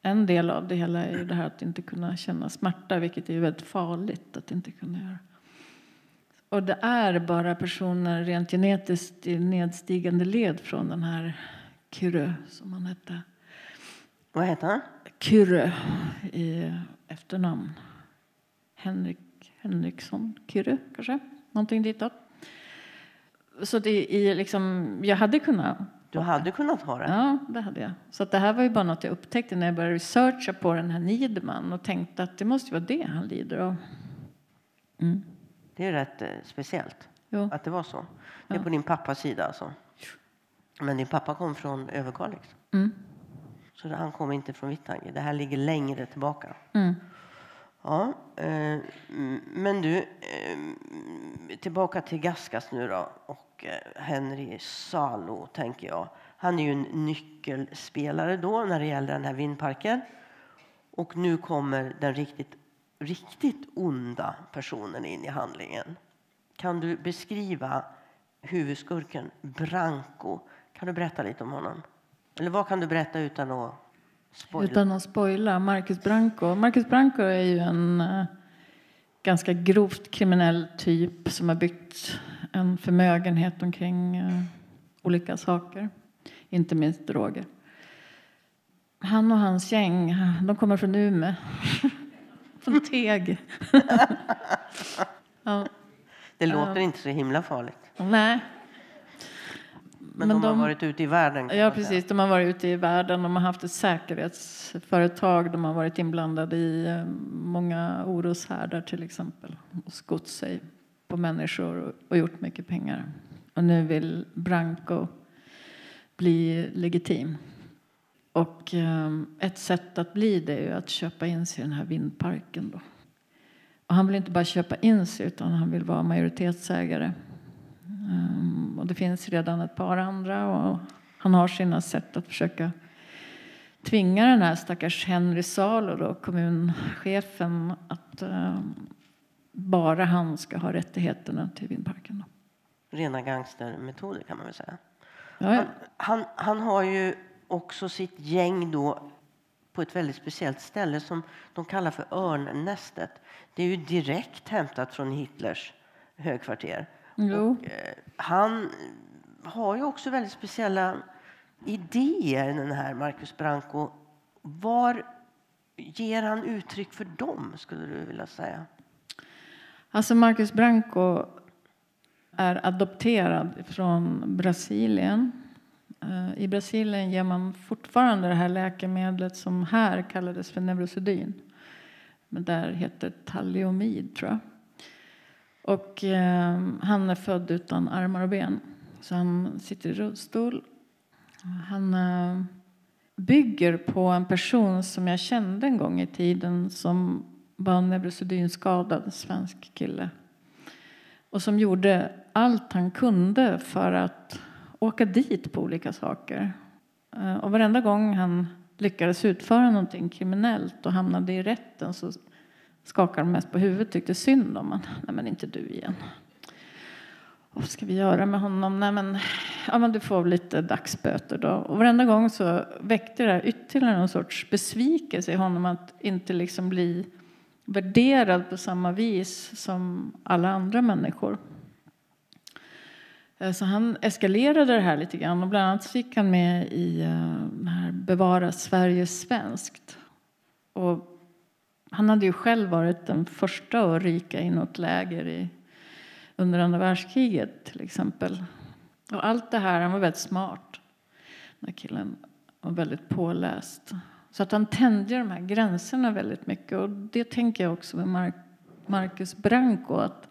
en del av det hela är ju det här att inte kunna känna smärta, vilket är väldigt farligt att inte kunna göra. Och det är bara personer rent genetiskt i nedstigande led från den här Kyrö, som han hette. Vad heter han? Kyrö i efternamn. Henrik Henriksson Kyrö, kanske? Någonting ditåt. Så det är liksom, jag hade kunnat du hade kunnat ha det? Ja, det hade jag. Så det här var ju bara något jag upptäckte när jag började researcha på den här Niederman och tänkte att det måste vara det han lider av. Mm. Det är rätt eh, speciellt jo. att det var så. Det är ja. på din pappas sida alltså. Men din pappa kom från Överkalix. Mm. Så han kom inte från Vittangi. Det här ligger längre tillbaka. Mm. Ja, eh, men du, eh, tillbaka till Gaskas nu då. Och eh, Henry Salo, tänker jag. Han är ju en nyckelspelare då när det gäller den här vindparken. Och nu kommer den riktigt, riktigt onda personen in i handlingen. Kan du beskriva huvudskurken Branko? Kan du berätta lite om honom? Eller vad kan du berätta utan att spoila? Utan att spoila. Marcus Branco. Marcus Branko är ju en eh, ganska grovt kriminell typ som har byggt en förmögenhet omkring eh, olika saker. Inte minst droger. Han och hans gäng, de kommer från Umeå. från Teg. ja. Det låter inte så himla farligt. Nej. Men, men de, de, har varit ute i världen? Ja, precis. De har varit ute i världen. De har haft ett säkerhetsföretag. De har varit inblandade i eh, många oroshärdar till exempel. Och skott sig på människor och gjort mycket pengar. Och nu vill Branco bli legitim. Och eh, ett sätt att bli det är att köpa in sig i den här vindparken. Då. Och han vill inte bara köpa in sig utan han vill vara majoritetsägare. Um, och det finns redan ett par andra och han har sina sätt att försöka tvinga den här stackars Henry Salo, då, kommunchefen, att um, bara han ska ha rättigheterna till vindparken. Då. Rena gangstermetoder kan man väl säga. Ja, ja. Han, han, han, har ju också sitt gäng då på ett väldigt speciellt ställe som de kallar för Örnnästet. Det är ju direkt hämtat från Hitlers högkvarter. Och, eh, han har ju också väldigt speciella idéer, den här Marcus Branco. Var ger han uttryck för dem, skulle du vilja säga? Alltså Marcus Branco är adopterad från Brasilien. Eh, I Brasilien ger man fortfarande det här läkemedlet som här kallades för Neurosedyn. Men där heter taliomid, tror jag. Och eh, han är född utan armar och ben, så han sitter i rullstol. Han eh, bygger på en person som jag kände en gång i tiden som var neurosedynskadad svensk kille och som gjorde allt han kunde för att åka dit på olika saker. Eh, och varenda gång han lyckades utföra någonting kriminellt och hamnade i rätten så skakade de mest på huvudet, tyckte synd om honom. Nej, men inte du igen. Vad ska vi göra med honom? Nej, men, ja, men du får lite dagsböter då. Och varenda gång så väckte det här ytterligare någon sorts besvikelse i honom att inte liksom bli värderad på samma vis som alla andra människor. Eh, så han eskalerade det här lite grann och bland annat gick han med i eh, här Bevara Sverige svenskt. Och han hade ju själv varit den första att ryka i något läger i, under andra världskriget till exempel. Och allt det här, han var väldigt smart. den här killen. Och väldigt påläst. Så att han tände de här gränserna väldigt mycket. Och det tänker jag också med Mar Marcus Branco. Att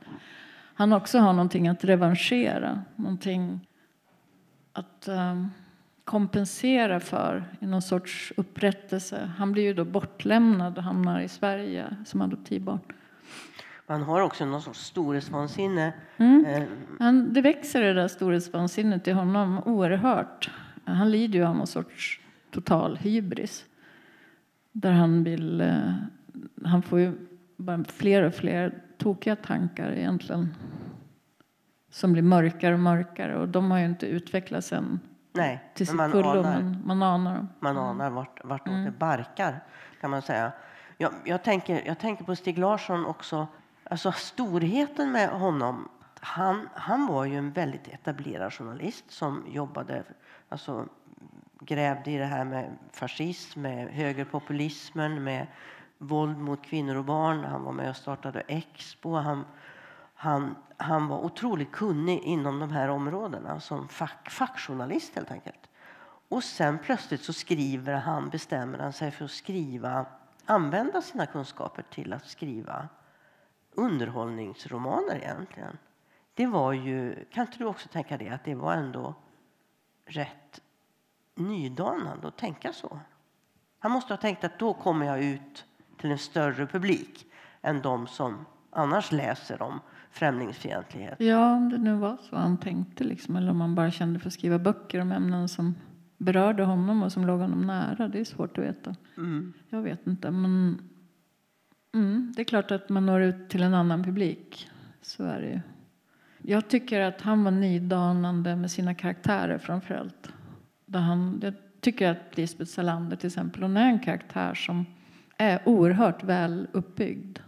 han också har någonting att revanschera. Någonting att um, kompensera för i någon sorts upprättelse. Han blir ju då bortlämnad och hamnar i Sverige som adoptivbarn. Man har också någon sorts storhetsvansinne. Mm. Eh, han, det växer det där storhetsvansinnet i honom oerhört. Han lider ju av någon sorts total hybris. Där han vill... Eh, han får ju bara fler och fler tokiga tankar egentligen. Som blir mörkare och mörkare och de har ju inte utvecklats än Nej, till sitt fullo, anar, men man anar dem. Man anar vart, vart mm. det barkar, kan man säga. Jag, jag, tänker, jag tänker på Stig Larsson också. Alltså storheten med honom. Han, han var ju en väldigt etablerad journalist som jobbade, alltså grävde i det här med fascism, med högerpopulismen, med våld mot kvinnor och barn. Han var med och startade Expo. Han, han, han var otroligt kunnig inom de här områdena som fack, fackjournalist helt enkelt. Och sen plötsligt så skriver han, bestämmer han sig för att skriva, använda sina kunskaper till att skriva underhållningsromaner egentligen. Det var ju, kan inte du också tänka dig att det var ändå rätt nydanande att tänka så? Han måste ha tänkt att då kommer jag ut till en större publik än de som annars läser om främlingsfientlighet. Ja, om det nu var så han tänkte, liksom, eller om han bara kände för att skriva böcker om ämnen som berörde honom och som låg honom nära. Det är svårt att veta. Mm. Jag vet inte, men mm, det är klart att man når ut till en annan publik. Så är det ju. Jag tycker att han var nydanande med sina karaktärer framför allt. Där han, jag tycker att Lisbeth Salander till exempel, hon är en karaktär som är oerhört väl uppbyggd.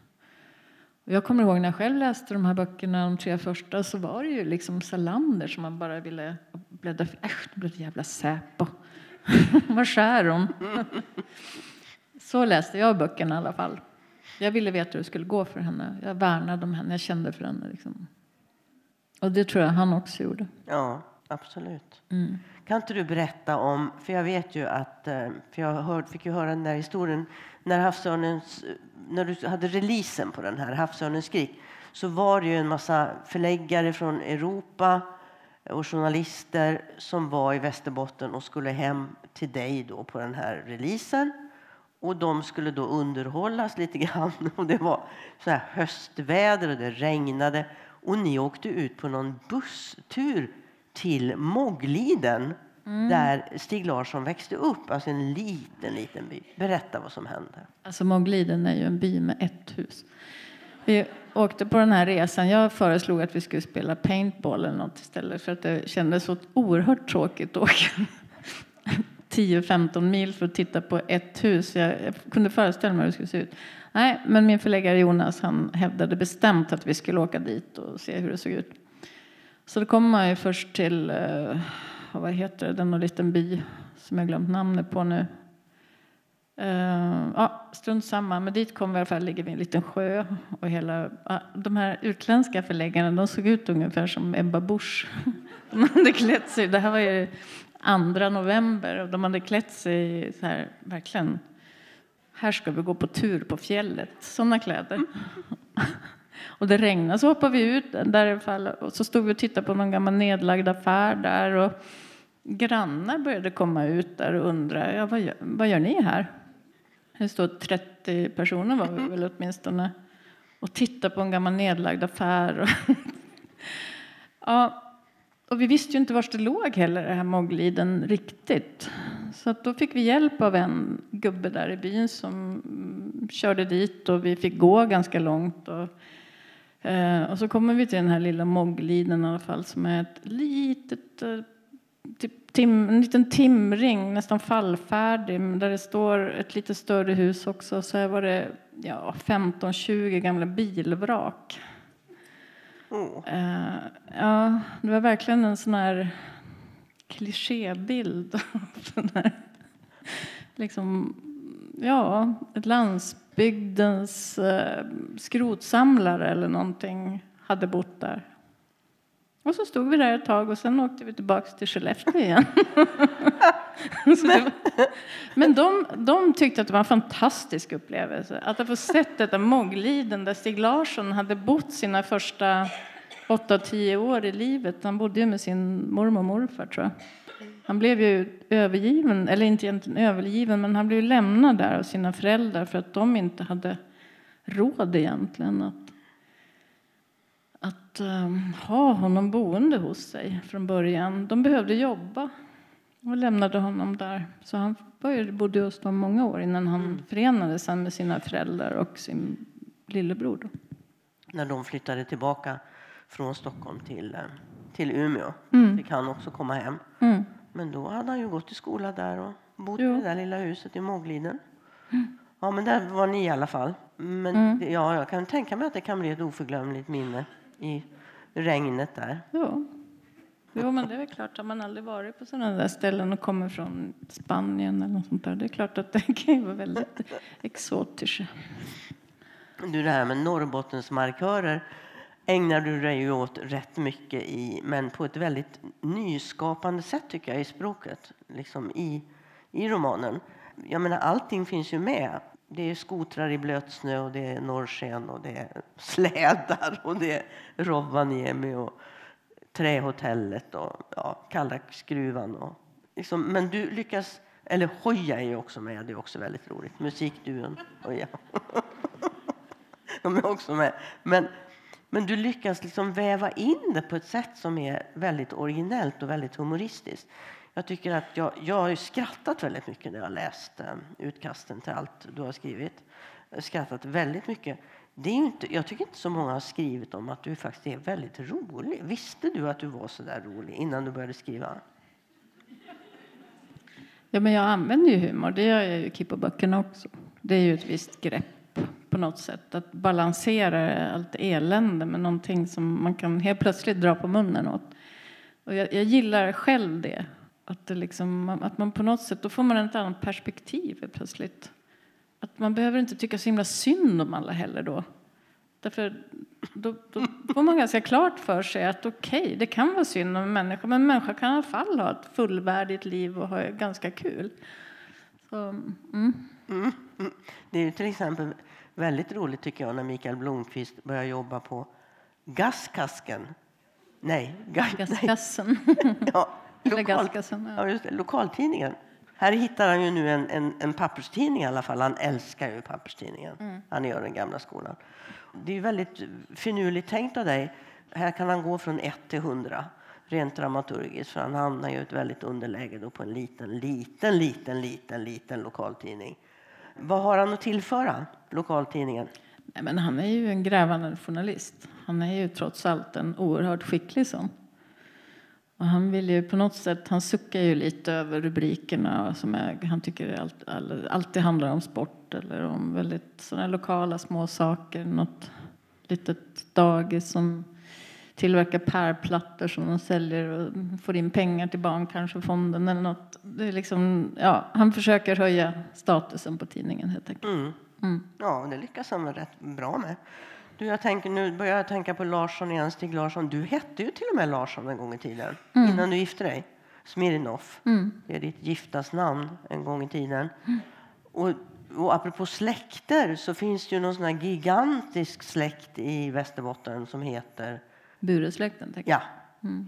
Jag kommer ihåg när jag själv läste de här böckerna, de tre första, så var det ju liksom Salander som man bara ville bläddra för. Äsch, det blev ett jävla Säpo. Vad skär hon? så läste jag böckerna i alla fall. Jag ville veta hur det skulle gå för henne. Jag värnade om henne, jag kände för henne. Liksom. Och det tror jag han också gjorde. Ja, absolut. Mm. Kan inte du berätta om, för jag vet ju att, eh, för jag hör, fick ju höra den där historien, när havsörnens när du hade releasen på den här, Havsörnens skrik, så var det ju en massa förläggare från Europa och journalister som var i Västerbotten och skulle hem till dig då på den här releasen. Och de skulle då underhållas lite grann. Och det var så här höstväder och det regnade. Och ni åkte ut på någon busstur till Moggliden Mm. där Stig Larsson växte upp, alltså en liten, liten by. Berätta vad som hände. Alltså Mogliden är ju en by med ett hus. Vi åkte på den här resan. Jag föreslog att vi skulle spela paintball eller något istället för att det kändes så oerhört tråkigt att åka 10-15 mil för att titta på ett hus. Jag, jag, kunde föreställa mig hur det skulle se ut. Nej, men min förläggare Jonas han hävdade bestämt att vi skulle åka dit och se hur det såg ut. Så då kommer man ju först till eh, vad heter det, den och liten by som jag glömt namnet på nu. Uh, ja, strunt samma, men dit kom vi i alla fall, ligger vid en liten sjö. Och hela, uh, de här utländska förläggarna de såg ut ungefär som Ebba Busch. De hade klätt sig, det här var ju 2 november och de hade klätt sig så här, verkligen, här ska vi gå på tur på fjället, sådana kläder. Och det regnade så hoppade vi ut där och så stod vi och tittade på någon gammal nedlagd affär där. Och grannar började komma ut där och undra, ja, vad, gör, vad gör ni här? Det stod 30 personer var vi väl åtminstone och tittade på en gammal nedlagd affär. ja, och vi visste ju inte var det låg heller, det här Moggliden, riktigt. Så då fick vi hjälp av en gubbe där i byn som körde dit och vi fick gå ganska långt. Och och så kommer vi till den här lilla Moggliden i alla fall som är ett litet, eh, typ, tim, en liten timring, nästan fallfärdig, där det står ett lite större hus också. Så här var det ja, 15-20 gamla bilvrak. Eh, ja, det var verkligen en sån här klichébild. liksom, ja, ett landsbygd bygdens eh, skrotsamlare eller någonting hade bott där. Och så stod vi där ett tag och sen åkte vi tillbaka till Skellefteå igen. men men de, de tyckte att det var en fantastisk upplevelse. Att ha fått sett detta Mångliden där Stig Larsson hade bott sina första åtta, tio år i livet. Han bodde ju med sin mormor och morfar tror jag. Han blev ju övergiven, eller inte egentligen övergiven, men han blev lämnad där av sina föräldrar för att de inte hade råd egentligen att att um, ha honom boende hos sig från början. De behövde jobba och lämnade honom där. Så han började, bodde hos dem många år innan han mm. förenades med sina föräldrar och sin lillebror. Då. När de flyttade tillbaka från Stockholm till, eh, till Umeå mm. fick han också komma hem. Mm. Men då hade han ju gått i skola där och bott jo. i det där lilla huset i Mågliden. Mm. Ja, men där var ni i alla fall. Men mm. ja, jag kan tänka mig att det kan bli ett oförglömligt minne i regnet där. Ja. Jo, men det är väl klart, har man aldrig varit på sådana där ställen och kommer från Spanien eller något sånt där, det är klart att det kan vara väldigt exotiskt. Du, det här med Norrbottensmarkörer ägnar du dig åt rätt mycket i, men på ett väldigt nyskapande sätt tycker jag i språket, liksom i, i romanen. Jag menar, allting finns ju med. Det är skotrar i blötsnö och det är norrsken och det är slädar och det är Rovaniemi och Trähotellet och ja, Kallakskruvan. Och, liksom, men du lyckas, eller Hoja är ju också med, det är också väldigt roligt. Musikduon Hoja. De är också med. Men, men du lyckas liksom väva in det på ett sätt som är väldigt originellt och väldigt humoristiskt. Jag tycker att jag, jag har skrattat väldigt mycket när jag läst eh, utkasten till allt du har skrivit. Jag har skrattat väldigt mycket. Det är inte, jag tycker inte så många har skrivit om att du faktiskt är väldigt rolig. Visste du att du var så där rolig innan du började skriva? Ja, men jag använder ju humor. Det gör jag ju i Kippo-böckerna också. Det är ju ett visst grepp på något sätt. Att balansera allt elände med någonting som man kan helt plötsligt dra på munnen åt. Och jag, jag gillar själv det. Att, det liksom, att man på något sätt, då får man ett annat perspektiv plötsligt. Att man behöver inte tycka så himla synd om alla heller då. Därför då, då får man ganska klart för sig att okej, okay, det kan vara synd om en människa, men en människa kan i alla fall ha ett fullvärdigt liv och ha ganska kul. Så, mm. Mm. mm. Det är till exempel väldigt roligt tycker jag när Mikael Blomqvist börjar jobba på Gaskasken. Nej, ga, Gaskassen. ja, lokal, ja, just det, lokaltidningen. Här hittar han ju nu en, en, en papperstidning i alla fall. Han älskar ju papperstidningen. Mm. Han gör den gamla skolan. Det är väldigt finurligt tänkt av dig. Här kan han gå från 1 till 100 rent dramaturgiskt. För han hamnar ju i ett väldigt underläge då på en liten, liten, liten, liten, liten lokaltidning. Vad har han att tillföra lokaltidningen? Nej, men han är ju en grävande journalist. Han är ju trots allt en oerhört skicklig sån. Och han vill ju på något sätt, han suckar ju lite över rubrikerna som är, han tycker allt, all, alltid handlar om sport eller om väldigt sådana lokala små saker. Något litet dagis som tillverkar pärlplattor som de säljer och får in pengar till Barncancerfonden eller något. Det är liksom, ja, han försöker höja statusen på tidningen helt enkelt. Mm. Mm. Ja, det lyckas han rätt bra med. Du, jag tänker, nu börjar jag tänka på Larsson igen, Stig Larsson. Du hette ju till och med Larsson en gång i tiden, mm. innan du gifte dig. Smirnov. Mm. Det är ditt giftasnamn en gång i tiden. Mm. Och, och apropå släkter så finns det ju någon sån här gigantisk släkt i Västerbotten som heter... Buresläkten? Ja. Mm.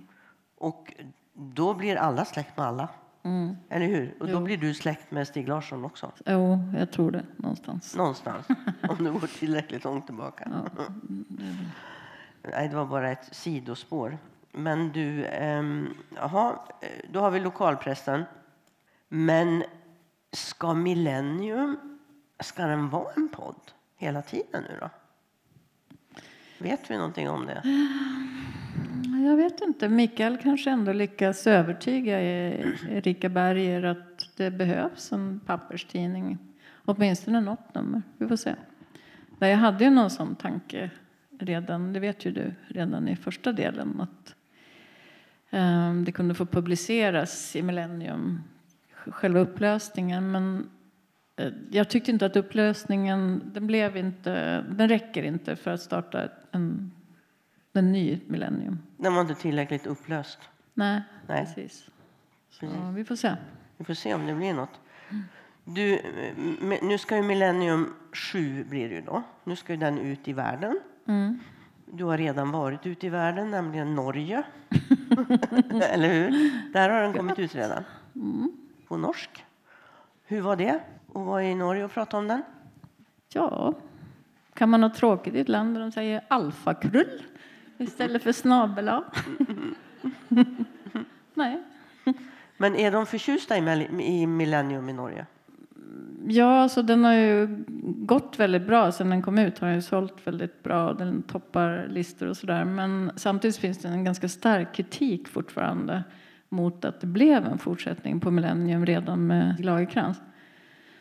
Och då blir alla släkt med alla. Mm. Eller hur? Och då blir du släkt med Stig Larsson också? Jo, jag tror det. Någonstans. Någonstans, om du går tillräckligt långt tillbaka. Ja. Nej, det var bara ett sidospår. Men du, ähm, jaha, då har vi lokalpressen. Men ska Millennium, ska den vara en podd hela tiden nu då? Vet vi någonting om det? Eh, jag vet inte. Mikael kanske ändå lyckas övertyga Erika Berger att det behövs en papperstidning. Åtminstone något nummer. Vi får se. Jag hade ju någon sån tanke redan, det vet ju du, redan i första delen att um, det kunde få publiceras i Millennium, själva upplösningen. Men jag tyckte inte att upplösningen, den blev inte, den räcker inte för att starta en Den ny millennium. Den var inte tillräckligt upplöst. Nej, Nej. precis. Så Precis. vi får se. Vi får se om det blir något. Du, eh, nu ska ju Millennium 7 blir det då. Nu ska ju den ut i världen. Mm. Du har redan varit ute i världen, nämligen Norge. Eller hur? Där har den kommit ut redan. På norsk. Hur var det att vara i Norge och prata om den? Ja, kan man ha tråkigt i ett land där de säger alfakrull istället för snabel? Nej. Men är de förtjusta i, Millennium i Norge? Ja, alltså den har ju gått väldigt bra. Sen den kom ut har den ju sålt väldigt bra. Den toppar listor och sådär. Men samtidigt finns det en ganska stark kritik fortfarande mot att det blev en fortsättning på Millennium redan med Lagercrantz.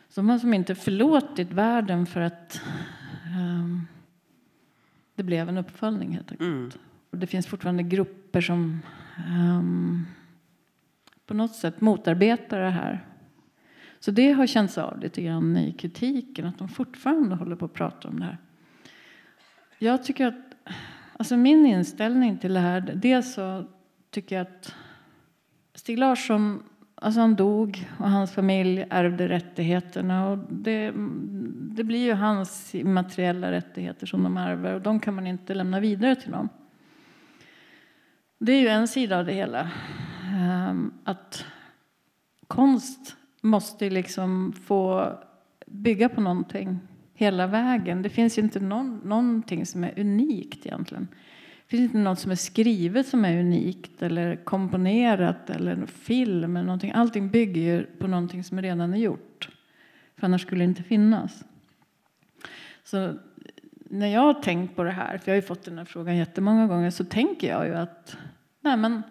Så de har som inte förlåtit världen för att ehm, det blev en uppföljning helt enkelt. Mm. Och det finns fortfarande grupper som ehm, på något sätt motarbetar det här. Så det har känts av lite grann i kritiken, att de fortfarande håller på att prata om det här. Jag tycker att, alltså min inställning till det här, dels så tycker jag att Stig Larsson, alltså han dog och hans familj ärvde rättigheterna och det, det blir ju hans immateriella rättigheter som de ärver och de kan man inte lämna vidare till dem. Det är ju en sida av det hela. Ehm, att konst måste liksom få bygga på någonting hela vägen. Det finns ju inte någon, någonting som är unikt egentligen. Det finns inte något som är skrivet som är unikt eller komponerat eller en film eller någonting. Allting bygger ju på någonting som redan är gjort. För annars skulle det inte finnas. Så när jag har tänkt på det här, för jag har ju fått den här frågan jättemånga gånger, så tänker jag ju att nej men,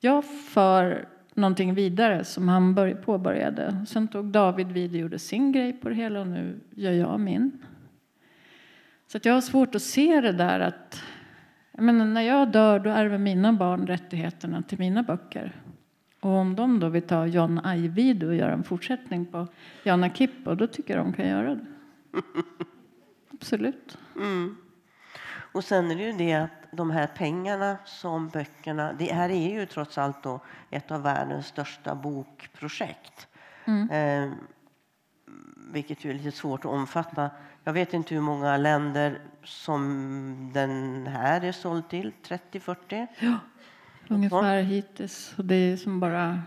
jag för någonting vidare som han påbörjade. Sen tog David vid och gjorde sin grej på det hela och nu gör jag min. Så att jag har svårt att se det där att jag menar, när jag dör då ärver mina barn rättigheterna till mina böcker. Och om de då vill ta John Ajvide och göra en fortsättning på Jana Kippo, då tycker jag de kan göra det. Absolut. Och sen är det ju det att de här pengarna som böckerna... Det här är ju trots allt då ett av världens största bokprojekt. Eh, vilket ju är lite svårt att omfatta. Jag vet inte hur många länder som den här är såld till. 30-40? Ungefär hittills. Och det är som bara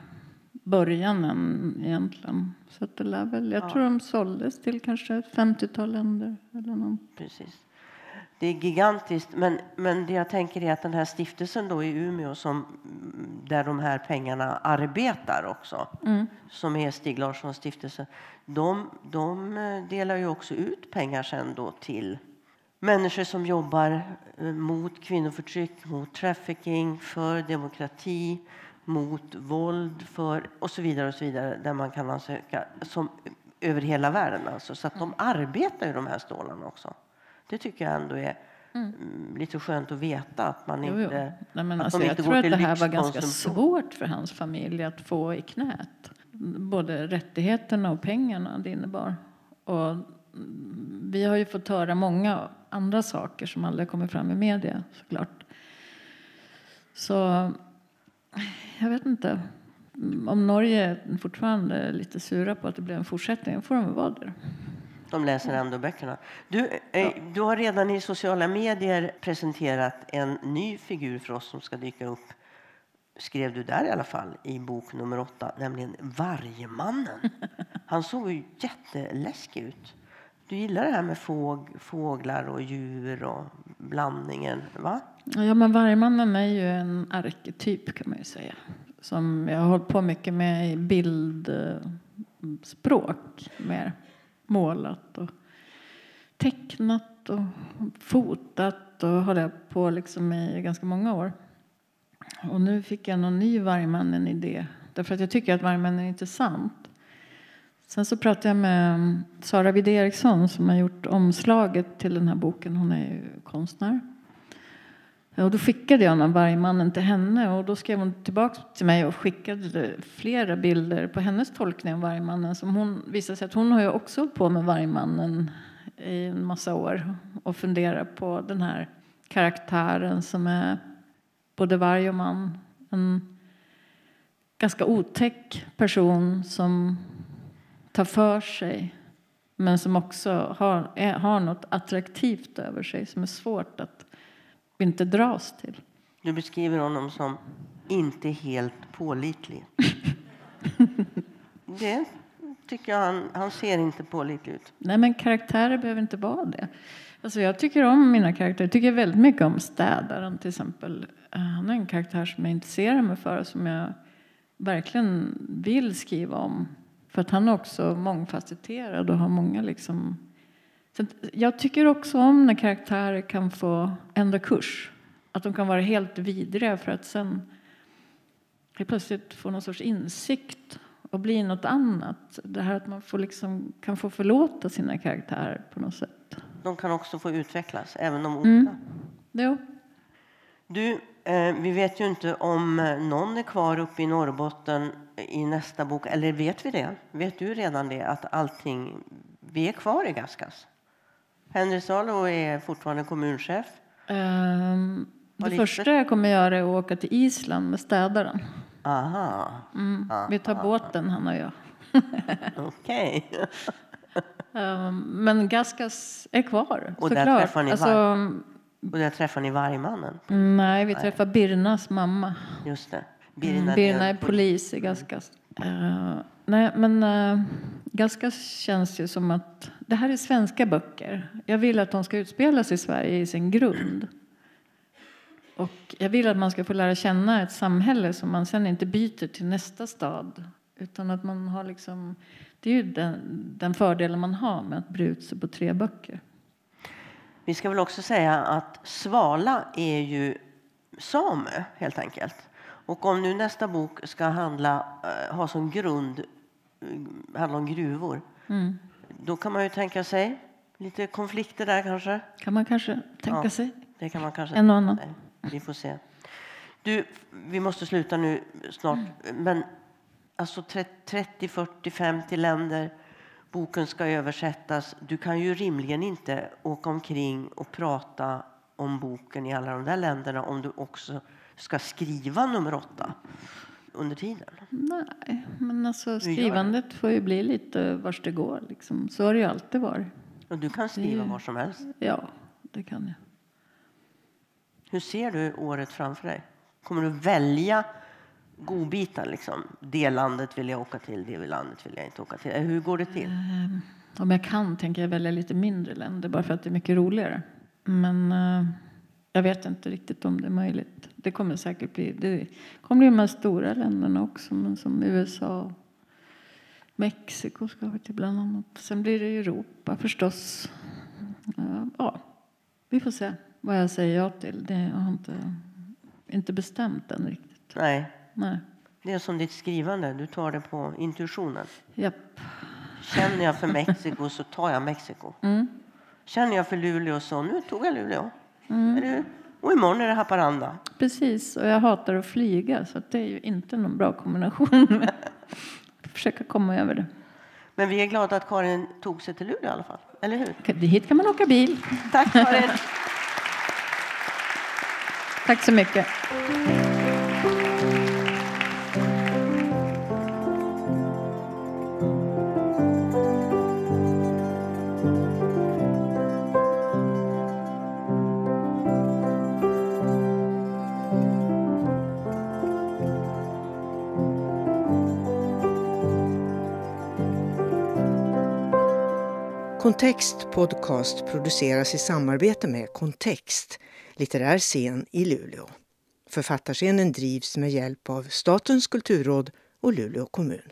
början än, egentligen. Så det lär väl, jag tror de såldes till kanske ett 50-tal länder. Eller någon. Precis. Det är gigantiskt. Men, men det jag tänker är att den här stiftelsen då i Umeå som, där de här pengarna arbetar också, som är Stig Larssons stiftelse, de, de eh, delar ju också ut pengar sen då till människor som jobbar eh, mot kvinnoförtryck, mot trafficking, för demokrati, mot våld för, och så vidare. och så vidare där man kan ansöka som, över hela världen. Alltså. Så att de arbetar ju de här stålarna också. Det tycker jag ändå är mm, lite skönt att veta att man Jo, jo. inte, Nej, men att alltså, de jag inte tror att det här var ganska svårt för hans familj att få i knät. Både rättigheterna och pengarna det innebar. Och mm, vi har ju fått höra många andra saker som aldrig kommer fram i media såklart. Så jag vet inte. Om Norge fortfarande är lite sura på att det blev en fortsättning får de väl vara det. De läser ändå böckerna. Du, eh, du har redan i sociala medier presenterat en ny figur för oss som ska dyka upp. Skrev du där i alla fall i bok nummer åtta, nämligen Vargmannen. Han såg ju jätteläskig ut. Du gillar det här med fåg, fåglar och djur och blandningen, va? Ja, men Vargmannen är ju en arketyp kan man ju säga. Som jag har hållit på mycket med i bildspråk mer. Målat och tecknat och fotat och håller på liksom i ganska många år. Och nu fick jag någon ny Vargmannen-idé. Därför att jag tycker att Vargmannen är intressant. Sen så pratade jag med Sara Widé Eriksson som har gjort omslaget till den här boken. Hon är ju konstnär. Och då skickade jag den Vargmannen till henne och då skrev hon tillbaka till mig och skickade flera bilder på hennes tolkning av Vargmannen. Som hon visade sig att hon har ju också hållit på med Vargmannen i en massa år och funderar på den här karaktären som är både varg och man. En ganska otäck person som tar för sig men som också har, är, har något attraktivt över sig som är svårt att inte dras till. Du beskriver honom som inte helt pålitlig. det tycker jag han, han ser inte pålitlig ut. Nej, men karaktärer behöver inte vara det. Alltså jag tycker om mina karaktärer. Jag tycker väldigt mycket om städaren till exempel. Eh, han är en karaktär som jag intresserar mig för och som jag verkligen vill skriva om. För att han är också mångfacetterad och har många liksom... Så jag tycker också om när karaktärer kan få ändra kurs. Att de kan vara helt vidriga för att sen plötsligt få någon sorts insikt och bli något annat. Det här att man får liksom, kan få förlåta sina karaktärer på något sätt. De kan också få utvecklas, även de onda. Mm. Jo. Du, eh, vi vet ju inte om eh, någon är kvar uppe i Norrbotten i nästa bok. Eller vet vi det? Vet du redan det? Att allting... Vi är kvar i Gaskas. Henry Salo är fortfarande kommunchef. Um, det första jag kommer göra är att åka till Island med städaren. Aha. Mm. Aha. Vi tar båten, han och jag. Okej. Um, men Gaskas är kvar, och såklart. Där träffar ni alltså, och där träffar ni vargmannen? Nej, vi träffar. Birnas mamma. Just det. Birna, mm, Birna är polis i Gaskas. Uh, nej, men eh, äh, Gaskas känns ju som att det här är svenska böcker. Jag vill att de ska utspelas i Sverige i sin grund. Och jag vill att man ska få lära känna ett samhälle som man sen inte byter till nästa stad. Utan att man har liksom, det är ju den, den fördelen man har med att bre ut sig på tre böcker. Vi ska väl också säga att Svala är ju same, helt enkelt. Och om nu nästa bok ska handla, eh, ha som grund uh, handla om gruvor mm. då kan man ju tänka sig lite konflikter där kanske. kan man kanske tänka ja, sig. Det kan man kanske en och annan. Vi får se. Du, vi måste sluta nu snart. Men alltså 30, 40, 50 länder boken ska översättas. Du kan ju rimligen inte åka omkring och prata om boken i alla de där länderna om du också ska skriva nummer åtta under tiden. Nej, men alltså skrivandet får ju bli lite vars det går. Liksom. Så har det ju alltid varit. Och du kan skriva det... var som helst? Ja, det kan jag. Hur ser du året framför dig? Kommer du välja godbitar? Liksom? Det landet vill jag åka till, det landet vill jag inte åka till. Hur går det till? Um, om jag kan tänker jag välja lite mindre länder bara för att det är mycket roligare. Men uh, jag vet inte riktigt om det är möjligt. Det kommer säkert bli, det kommer bli de här stora länderna också, men som USA Mexiko ska vi till bland annat. Sen blir det Europa förstås. Uh, ja, vi får se vad jag säger ja till. Det har jag inte, inte bestämt än riktigt. Nej. Nej. Det är som ditt skrivande, du tar det på intuitionen. Japp. Känner jag för Mexiko så tar jag Mexiko. Mm. Känner jag för Luleå så nu tog jag Luleå. Mm. Och imorgon är det Haparanda. Precis, och jag hatar att flyga så det är ju inte någon bra kombination. Försöka komma över det. Men vi är glada att Karin tog sig till Luleå i alla fall, eller hur? Hit kan man åka bil. Tack Karin. Tack så mycket. Kontext Podcast produceras i samarbete med Kontext, litterär scen i Luleå. Författarscenen drivs med hjälp av Statens kulturråd och Luleå kommun.